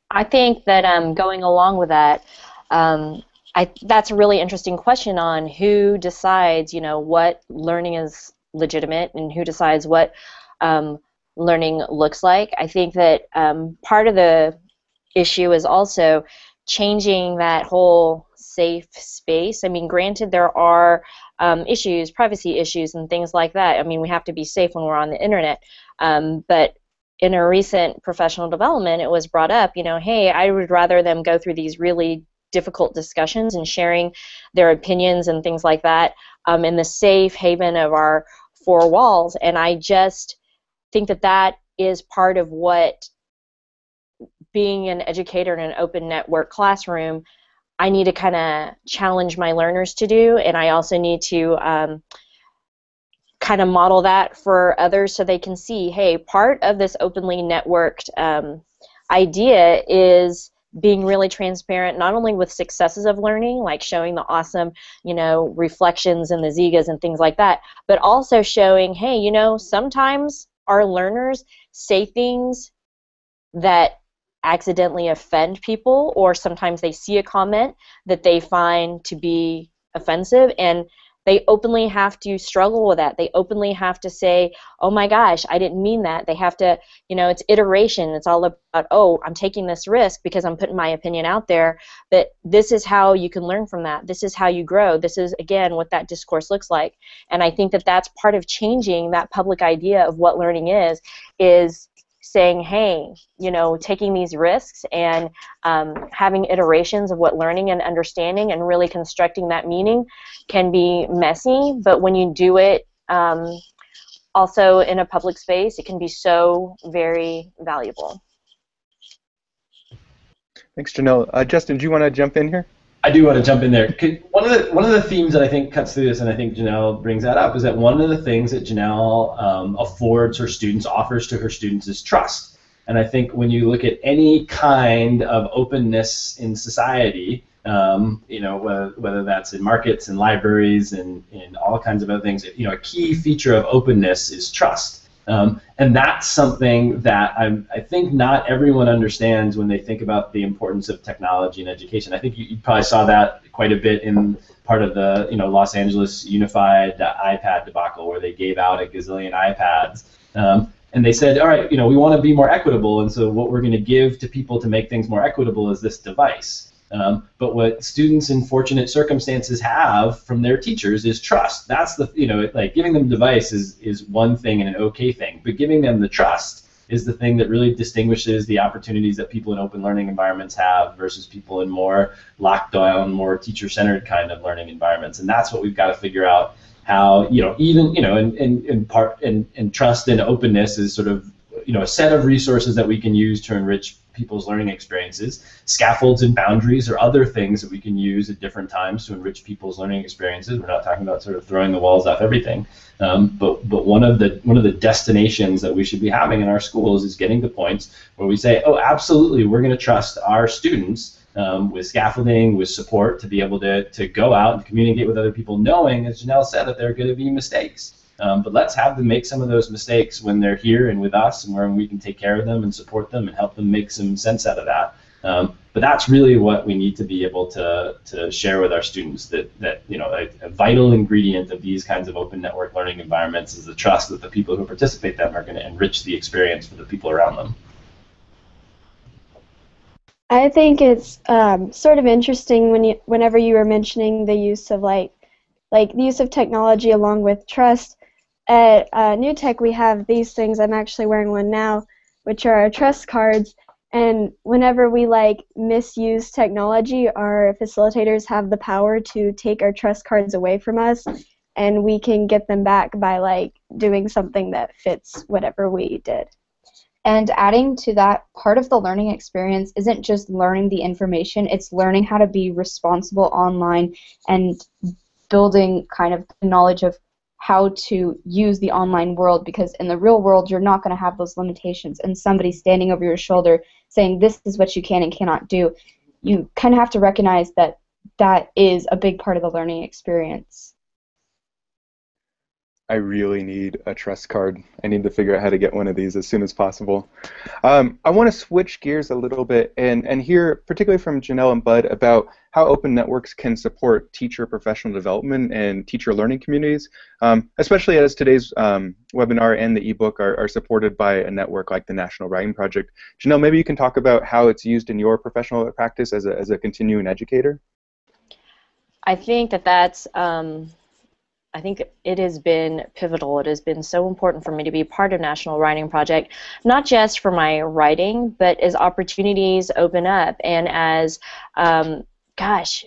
I think that um, going along with that, um, I, that's a really interesting question on who decides, you know, what learning is legitimate and who decides what um, learning looks like. I think that um, part of the issue is also changing that whole safe space. I mean, granted, there are um, issues, privacy issues, and things like that. I mean, we have to be safe when we're on the internet. Um, but in a recent professional development, it was brought up, you know, hey, I would rather them go through these really difficult discussions and sharing their opinions and things like that um, in the safe haven of our four walls. And I just think that that is part of what being an educator in an open network classroom I need to kind of challenge my learners to do, and I also need to um, kind of model that for others so they can see, hey, part of this openly networked um, idea is being really transparent not only with successes of learning like showing the awesome you know reflections and the Zeegas and things like that but also showing hey you know sometimes our learners say things that accidentally offend people or sometimes they see a comment that they find to be offensive and they openly have to struggle with that. They openly have to say, "Oh my gosh, I didn't mean that." They have to, you know, it's iteration. It's all about, "Oh, I'm taking this risk because I'm putting my opinion out there." But this is how you can learn from that. This is how you grow. This is again what that discourse looks like. And I think that that's part of changing that public idea of what learning is is saying, hey, you know, taking these risks and um, having iterations of what learning and understanding and really constructing that meaning can be messy, but when you do it um, also in a public space, it can be so very valuable. Thanks, Janelle. Uh, Justin, do you want to jump in here? I do want to jump in there. One of the one of the themes that I think cuts through this, and I think Janelle brings that up, is that one of the things that Janelle um, affords her students, offers to her students, is trust. And I think when you look at any kind of openness in society, um, you know, whether, whether that's in markets and libraries and in all kinds of other things, you know, a key feature of openness is trust. Um, and that's something that I'm, i think not everyone understands when they think about the importance of technology and education. I think you, you, probably saw that quite a bit in part of the you know Los Angeles Unified iPad debacle, where they gave out a gazillion iPads. Um, and they said, all right, you know, we want to be more equitable, and so what we're going to give to people to make things more equitable is this device. Um, but what students in fortunate circumstances have from their teachers is trust. That's the you know like giving them device is is one thing and an okay thing, but giving them the trust is the thing that really distinguishes the opportunities that people in open learning environments have versus people in more locked down, more teacher-centered kind of learning environments. And that's what we've got to figure out how you know even you know in, in, in part and, and trust and openness is sort of you know a set of resources that we can use to enrich people's learning experiences. Scaffolds and boundaries are other things that we can use at different times to enrich people's learning experiences. We're not talking about sort of throwing the walls off everything, um, but but one of the one of the destinations that we should be having in our schools is getting to points where we say, oh, absolutely, we're going to trust our students. Um, with scaffolding, with support, to be able to, to go out and communicate with other people, knowing, as Janelle said, that there are going to be mistakes. Um, but let's have them make some of those mistakes when they're here and with us, and where we can take care of them and support them and help them make some sense out of that. Um, but that's really what we need to be able to, to share with our students that, that you know a, a, vital ingredient of these kinds of open network learning environments is the trust that the people who participate in them are going to enrich the experience for the people around them. I think it's um, sort of interesting when you whenever you were mentioning the use of like like the use of technology along with trust at uh, New Tech, we have these things. I'm actually wearing one now, which are our trust cards. And whenever we like misuse technology, our facilitators have the power to take our trust cards away from us, and we can get them back by like doing something that fits whatever we did. And adding to that, part of the learning experience isn't just learning the information, it's learning how to be responsible online and building kind of knowledge of how to use the online world because in the real world you're not going to have those limitations. And somebody standing over your shoulder saying this is what you can and cannot do you kind of have to recognize that that is a big part of the learning experience I really need a trust card. I need to figure out how to get one of these as soon as possible. Um, I want to switch gears a little bit and, and hear, particularly from Janelle and Bud, about how open networks can support teacher professional development and teacher learning communities, um, especially as today's um, webinar and the ebook are, are supported by a network like the National Writing Project. Janelle, maybe you can talk about how it's used in your professional practice as a, as a continuing educator. I think that that's um, I think it has been pivotal. It has been so important for me to be part of National Writing Project, not just for my writing, but as opportunities open up and as, um, gosh,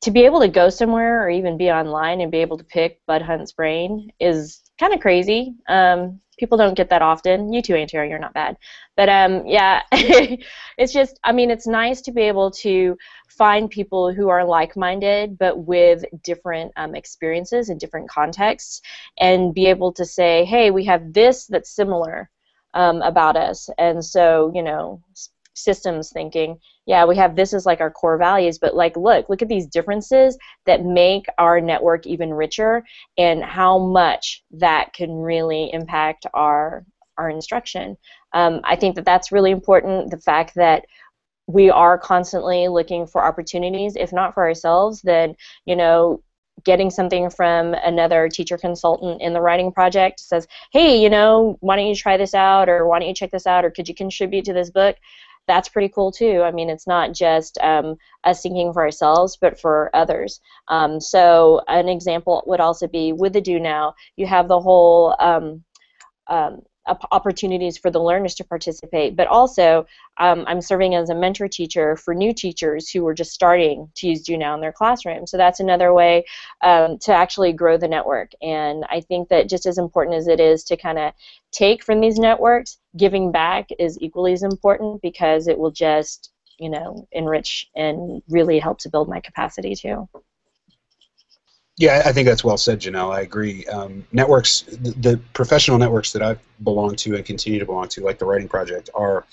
to be able to go somewhere or even be online and be able to pick Bud Hunt's brain is kind of crazy. Um, people don't get that often. You too, Antero, you're not bad. But um, yeah, <laughs> it's just, I mean, it's nice to be able to find people who are like-minded but with different um, experiences and different contexts and be able to say, hey, we have this that's similar um, about us. And so, you know, systems thinking yeah we have this as like our core values but like look look at these differences that make our network even richer and how much that can really impact our our instruction. Um, i think that that's really important the fact that we are constantly looking for opportunities if not for ourselves then you know getting something from another teacher consultant in the writing project says hey you know why don't you try this out or why don't you check this out or could you contribute to this book that's pretty cool too. I mean, it's not just um, us thinking for ourselves, but for others. Um, so an example would also be with the Do Now, you have the whole um, um opportunities for the learners to participate, but also um, I'm serving as a mentor teacher for new teachers who are just starting to use Do in their classroom. So that's another way um, to actually grow the network. And I think that just as important as it is to kind of take from these networks, giving back is equally as important because it will just you know enrich and really help to build my capacity too. Yeah, I think that's well said, Janelle. I agree. Um, networks, the, the, professional networks that I've belonged to and continue to belong to, like the Writing Project, are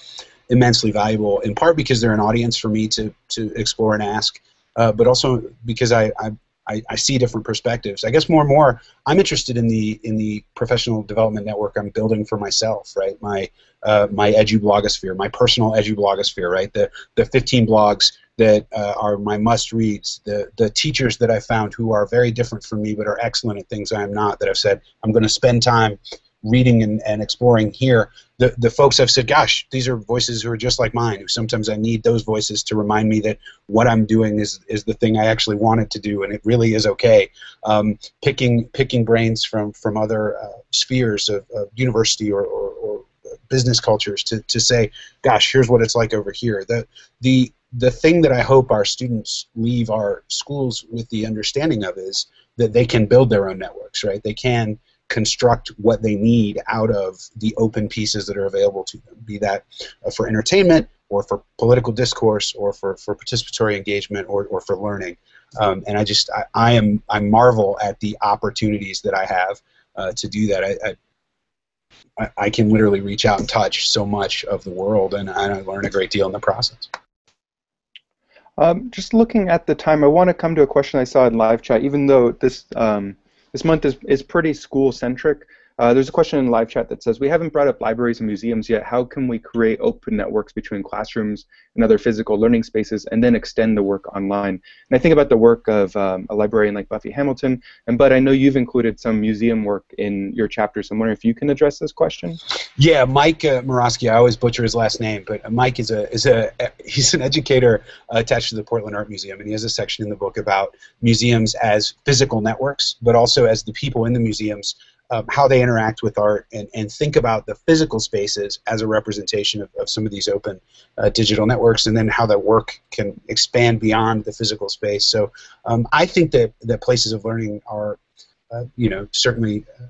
immensely valuable. In part because they're an audience for me to to explore and ask, uh, but also because I, I I, I, see different perspectives. I guess more and more, I'm interested in the in the professional development network I'm building for myself. Right, my uh, my edu blogosphere, my personal edu blogosphere. Right, the the 15 blogs that uh, are my must reads. The the teachers that I found who are very different from me but are excellent at things I am not. That I've said I'm going to spend time reading and, and exploring here, the, the folks have said, gosh, these are voices who are just like mine, who sometimes I need those voices to remind me that what I'm doing is, is the thing I actually wanted to do, and it really is okay. Um, picking, picking brains from, from other uh, spheres of, of university or, or, or, business cultures to, to say, gosh, here's what it's like over here. The, the, the thing that I hope our students leave our schools with the understanding of is that they can build their own networks, right? They can construct what they need out of the open pieces that are available to them, be that uh, for entertainment or for political discourse or for, for participatory engagement or, or for learning. Um, and I just, I, I, am, I marvel at the opportunities that I have uh, to do that. I, I, I, can literally reach out and touch so much of the world, and, and I learn a great deal in the process. Um, just looking at the time, I want to come to a question I saw in live chat. Even though this um, this month is, is pretty school centric. Uh, there's a question in live chat that says, we haven't brought up libraries and museums yet. How can we create open networks between classrooms and other physical learning spaces and then extend the work online? And I think about the work of um, a librarian like Buffy Hamilton, and but I know you've included some museum work in your chapter, so I'm wondering if you can address this question. Yeah, Mike uh, Morosky, I always butcher his last name, but Mike is a, is a <laughs> he's an educator attached to the Portland Art Museum, and he has a section in the book about museums as physical networks, but also as the people in the museums um, how they interact with art and, and think about the physical spaces as a representation of, of some of these open uh, digital networks and then how that work can expand beyond the physical space. So um, I think that, that places of learning are, uh, you know, certainly uh,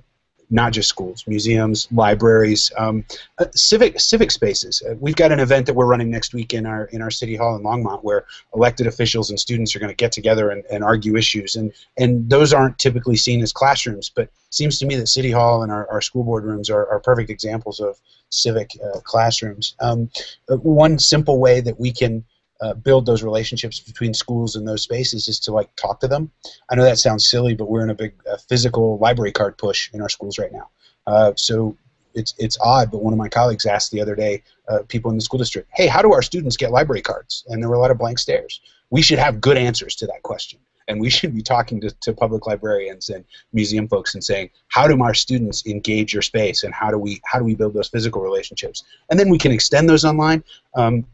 not just schools, museums, libraries, um, uh, civic civic spaces. Uh, we've got an event that we're running next week in our in our city hall in Longmont, where elected officials and students are going to get together and, and argue issues, and and those aren't typically seen as classrooms, but seems to me that city hall and our, our school board rooms are, are perfect examples of civic uh, classrooms. Um, uh, one simple way that we can uh, build those relationships between schools and those spaces is to like talk to them. I know that sounds silly, but we're in a big uh, physical library card push in our schools right now. Uh, so it's it's odd, but one of my colleagues asked the other day, uh, people in the school district, "Hey, how do our students get library cards?" And there were a lot of blank stares. We should have good answers to that question, and we <laughs> should be talking to, to public librarians and museum folks and saying, "How do our students engage your space, and how do we how do we build those physical relationships?" And then we can extend those online. Um,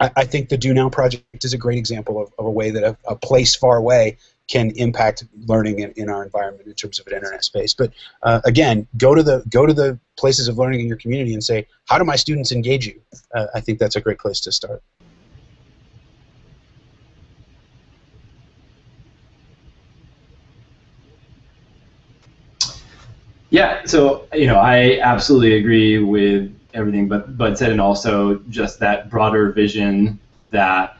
I, I, think the Do Now project is a great example of, of a way that a, a, place far away can impact learning in, in our environment in terms of an internet space. But uh, again, go to the go to the places of learning in your community and say, how do my students engage you? Uh, I think that's a great place to start. Yeah, so you know, I absolutely agree with everything, but Bud said and also just that broader vision that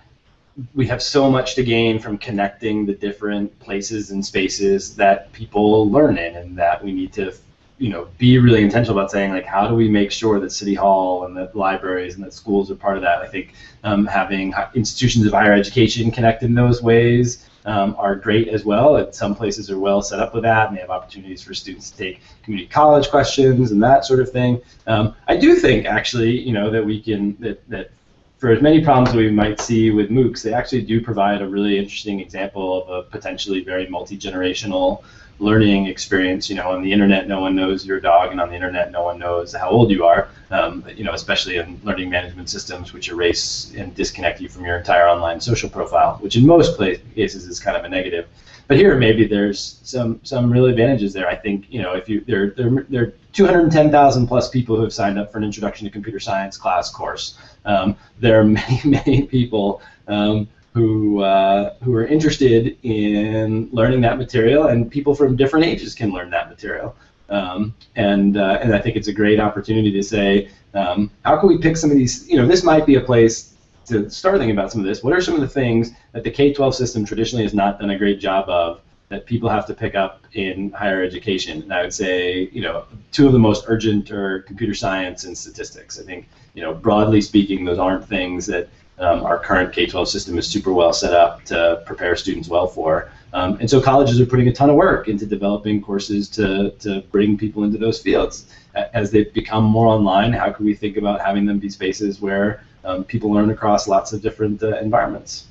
we have so much to gain from connecting the different places and spaces that people learn in, and that we need to you know be really intentional about saying like how do we make sure that city hall and that libraries and that schools are part of that? I think um, having institutions of higher education connect in those ways um, are great as well. And some places are well set up with that, and they have opportunities for students to take community college questions and that sort of thing. Um, I do think actually, you know, that we can that that for as many problems we might see with MOOCs, they actually do provide a really interesting example of a potentially very multi-generational learning experience. You know, on the internet, no one knows your dog, and on the internet, no one knows how old you are. Um, you know, especially in learning management systems, which erase and disconnect you from your entire online social profile, which in most cases is kind of a negative. But here, maybe there's some some real advantages there. I think you know, if you there there there are 210,000 plus people who have signed up for an Introduction to Computer Science class course. Um, there are <laughs> many many people. Um, who uh, who are interested in learning that material, and people from different ages can learn that material. Um, and uh, and I think it's a great opportunity to say, um, how can we pick some of these? You know, this might be a place to start thinking about some of this. What are some of the things that the K-12 system traditionally has not done a great job of that people have to pick up in higher education? And I would say, you know, two of the most urgent are computer science and statistics. I think, you know, broadly speaking, those aren't things that um, our current K-12 system is super well set up to prepare students well for. Um, and so colleges are putting a ton of work into developing courses to, to bring people into those fields. As they become more online, how can we think about having them be spaces where um, people learn across lots of different uh, environments?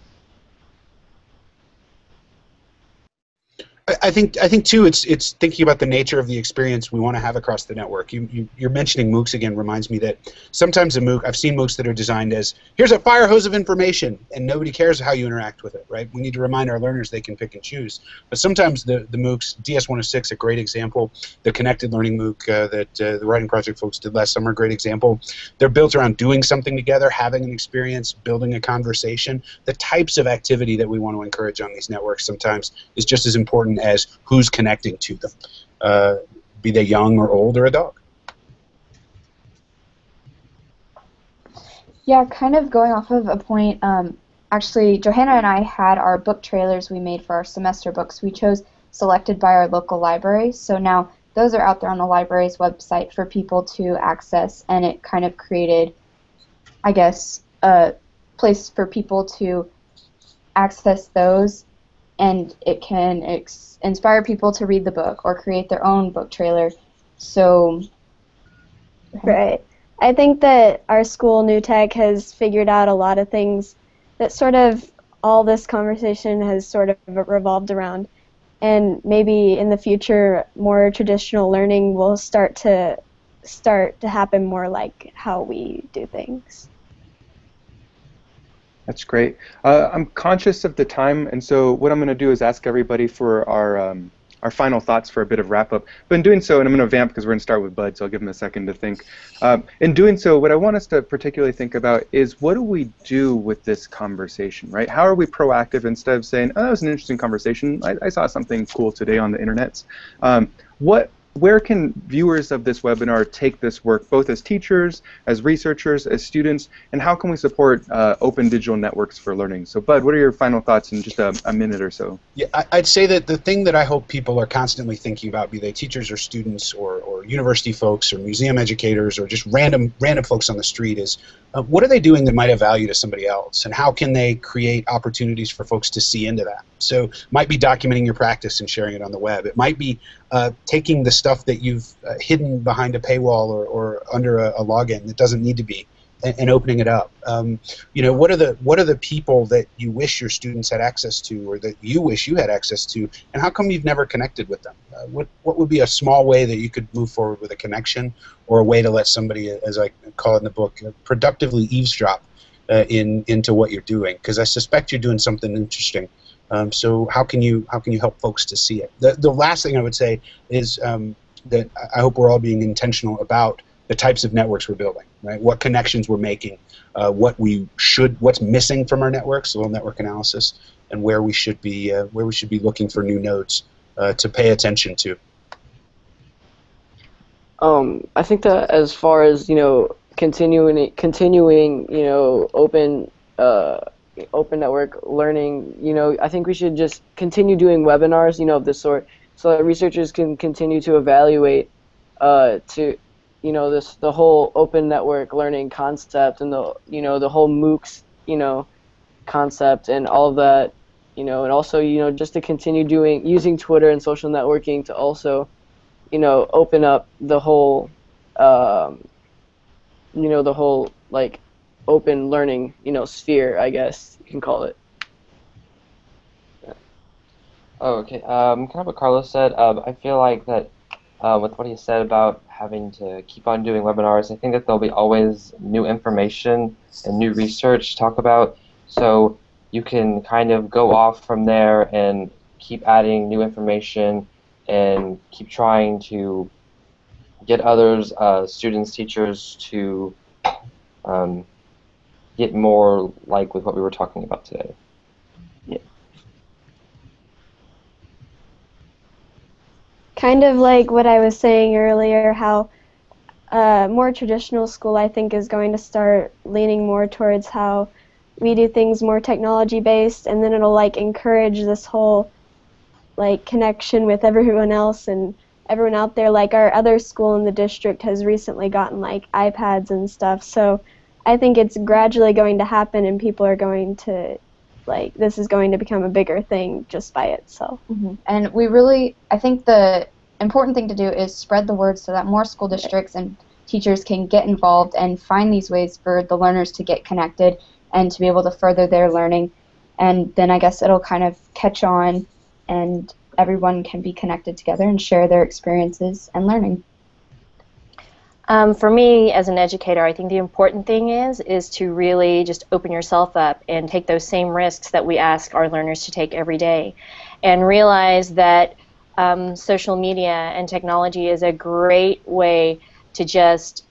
I think I think too it's it's thinking about the nature of the experience we want to have across the network. You, you you're mentioning MOOCs again reminds me that sometimes a MOOC I've seen MOOCs that are designed as here's a fire hose of information and nobody cares how you interact with it, right? We need to remind our learners they can pick and choose. But sometimes the the MOOCs DS106 a great example, the connected learning MOOC uh, that uh, the writing project folks did last summer, great example. They're built around doing something together, having an experience, building a conversation. The types of activity that we want to encourage on these networks sometimes is just as important as who's connecting to them, uh, be they young or old or a dog. Yeah, kind of going off of a point. Um, actually, Johanna and I had our book trailers we made for our semester books. We chose selected by our local library. So now those are out there on the library's website for people to access, and it kind of created, I guess, a place for people to access those and it can ex- inspire people to read the book or create their own book trailer. So, right. I think that our school, New Tech, has figured out a lot of things that sort of all this conversation has sort of revolved around. And maybe in the future, more traditional learning will start to start to happen more like how we do things. That's great. Uh, I'm conscious of the time, and so what I'm going to do is ask everybody for our um, our final thoughts for a bit of wrap up. But in doing so, and I'm going to vamp because we're going to start with Bud, so I'll give him a second to think. Um, in doing so, what I want us to particularly think about is what do we do with this conversation, right? How are we proactive instead of saying, oh, that was an interesting conversation. I, I saw something cool today on the internet. Um, what where can viewers of this webinar take this work, both as teachers, as researchers, as students, and how can we support uh, open digital networks for learning? So, Bud, what are your final thoughts in just a, a minute or so? Yeah, I'd say that the thing that I hope people are constantly thinking about, be they teachers or students or, or university folks or museum educators or just random random folks on the street, is uh, what are they doing that might have value to somebody else, and how can they create opportunities for folks to see into that? So, might be documenting your practice and sharing it on the web. It might be uh, taking the stuff that you've uh, hidden behind a paywall or, or under a, a login that doesn't need to be and, and opening it up. Um, you know, what are the what are the people that you wish your students had access to, or that you wish you had access to, and how come you've never connected with them? Uh, what what would be a small way that you could move forward with a connection, or a way to let somebody, as I call it in the book, uh, productively eavesdrop uh, in into what you're doing? Because I suspect you're doing something interesting. Um, so how can you how can you help folks to see it? The the last thing I would say is um, that I hope we're all being intentional about the types of networks we're building, right? What connections we're making, uh, what we should, what's missing from our networks, a little network analysis, and where we should be, uh, where we should be looking for new nodes uh, to pay attention to. Um, I think that as far as you know, continuing, continuing, you know, open, uh, open network learning, you know, I think we should just continue doing webinars, you know, of this sort, so that researchers can continue to evaluate, uh, to you know this the whole open network learning concept and the you know the whole MOOCs you know concept and all of that you know and also you know just to continue doing using Twitter and social networking to also you know open up the whole um, you know the whole like open learning you know sphere I guess you can call it. Oh, okay. Um, kind of what Carlos said. Um, I feel like that uh, with what he said about having to keep on doing webinars. I think that there'll be always new information and new research to talk about. So you can kind of go off from there and keep adding new information and keep trying to get others, uh, students, teachers, to um, get more like with what we were talking about today. Yeah. Kind of like what I was saying earlier, how uh, more traditional school I think is going to start leaning more towards how we do things more technology based, and then it'll like encourage this whole like connection with everyone else and everyone out there. Like our other school in the district has recently gotten like iPads and stuff, so I think it's gradually going to happen, and people are going to like this is going to become a bigger thing just by itself. Mm-hmm. And we really, I think the important thing to do is spread the word so that more school districts and teachers can get involved and find these ways for the learners to get connected and to be able to further their learning. And then I guess it'll kind of catch on and everyone can be connected together and share their experiences and learning. Um, for me, as an educator, I think the important thing is is to really just open yourself up and take those same risks that we ask our learners to take every day, and realize that um, social media and technology is a great way to just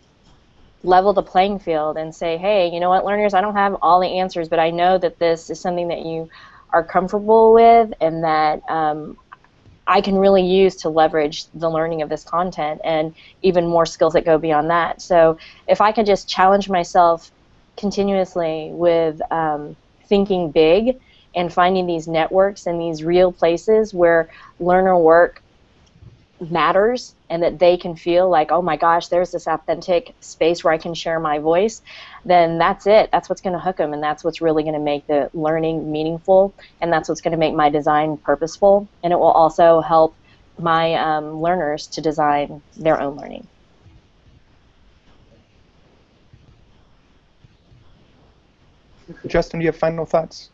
level the playing field and say, hey, you know what, learners, I don't have all the answers, but I know that this is something that you are comfortable with and that um, I can really use to leverage the learning of this content and even more skills that go beyond that. So if I can just challenge myself continuously with um, thinking big and finding these networks and these real places where learner work matters and that they can feel like, oh my gosh, there's this authentic space where I can share my voice, then that's it. That's what's going to hook them, and that's what's really going to make the learning meaningful, and that's what's going to make my design purposeful, and it will also help my um, learners to design their own learning. Justin, do you have final thoughts?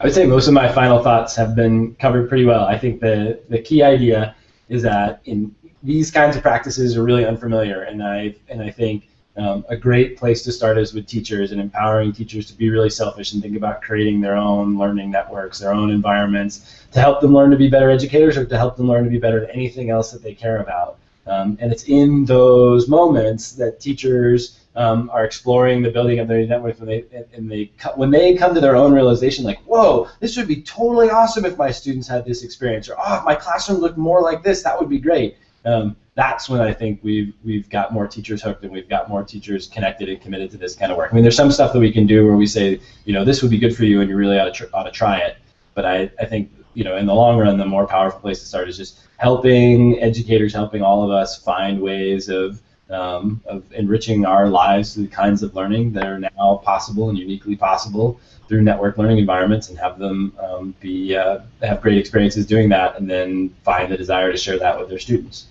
I would say most of my final thoughts have been covered pretty well. I think the, the key idea is that in these kinds of practices are really unfamiliar, and I and I think um, a great place to start is with teachers and empowering teachers to be really selfish and think about creating their own learning networks, their own environments to help them learn to be better educators or to help them learn to be better at anything else that they care about. Um, and it's in those moments that teachers um, are exploring the building of their network, and they and they when they come to their own realization, like, whoa, this would be totally awesome if my students had this experience, or oh, if my classroom looked more like this, that would be great. Um, that's when I think we've we've got more teachers hooked and we've got more teachers connected and committed to this kind of work. I mean, there's some stuff that we can do where we say, you know, this would be good for you and you really ought to, tr- ought to try it. But I, I think, you know, in the long run, the more powerful place to start is just helping educators, helping all of us find ways of um, of enriching our lives through the kinds of learning that are now possible and uniquely possible through network learning environments and have them um, be uh, have great experiences doing that and then find the desire to share that with their students.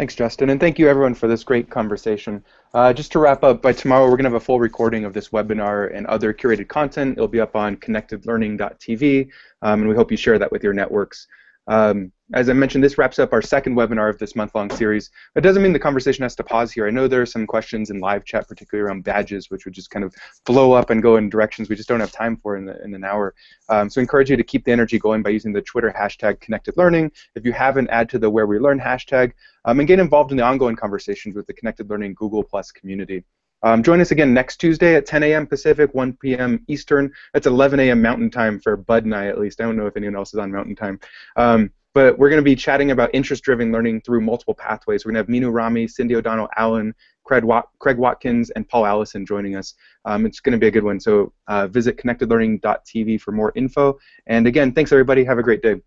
Thanks, Justin, and thank you everyone for this great conversation. Uh, just to wrap up, by tomorrow we're going to have a full recording of this webinar and other curated content. It'll be up on connectedlearning.tv, um, and we hope you share that with your networks. Um, as I mentioned, this wraps up our second webinar of this month-long series. It doesn't mean the conversation has to pause here. I know there are some questions in live chat, particularly around badges, which would just kind of blow up and go in directions we just don't have time for in, the, in an hour. Um, so I encourage you to keep the energy going by using the Twitter hashtag Connected Learning. If you haven't, add to the Where We Learn hashtag, um, and get involved in the ongoing conversations with the Connected Learning Google Plus community. Um, join us again next Tuesday at 10 a.m. Pacific, 1 p.m. Eastern. That's 11 a.m. Mountain Time for Bud and I, at least. I don't know if anyone else is on Mountain Time. Um, but we're going to be chatting about interest-driven learning through multiple pathways. We're going to have Meenoo Rami, Cindy O'Donnell Allen, Craig, Wat- Craig Watkins, and Paul Allison joining us. Um, it's going to be a good one. So uh, visit connectedlearning.tv for more info. And again, thanks everybody. Have a great day.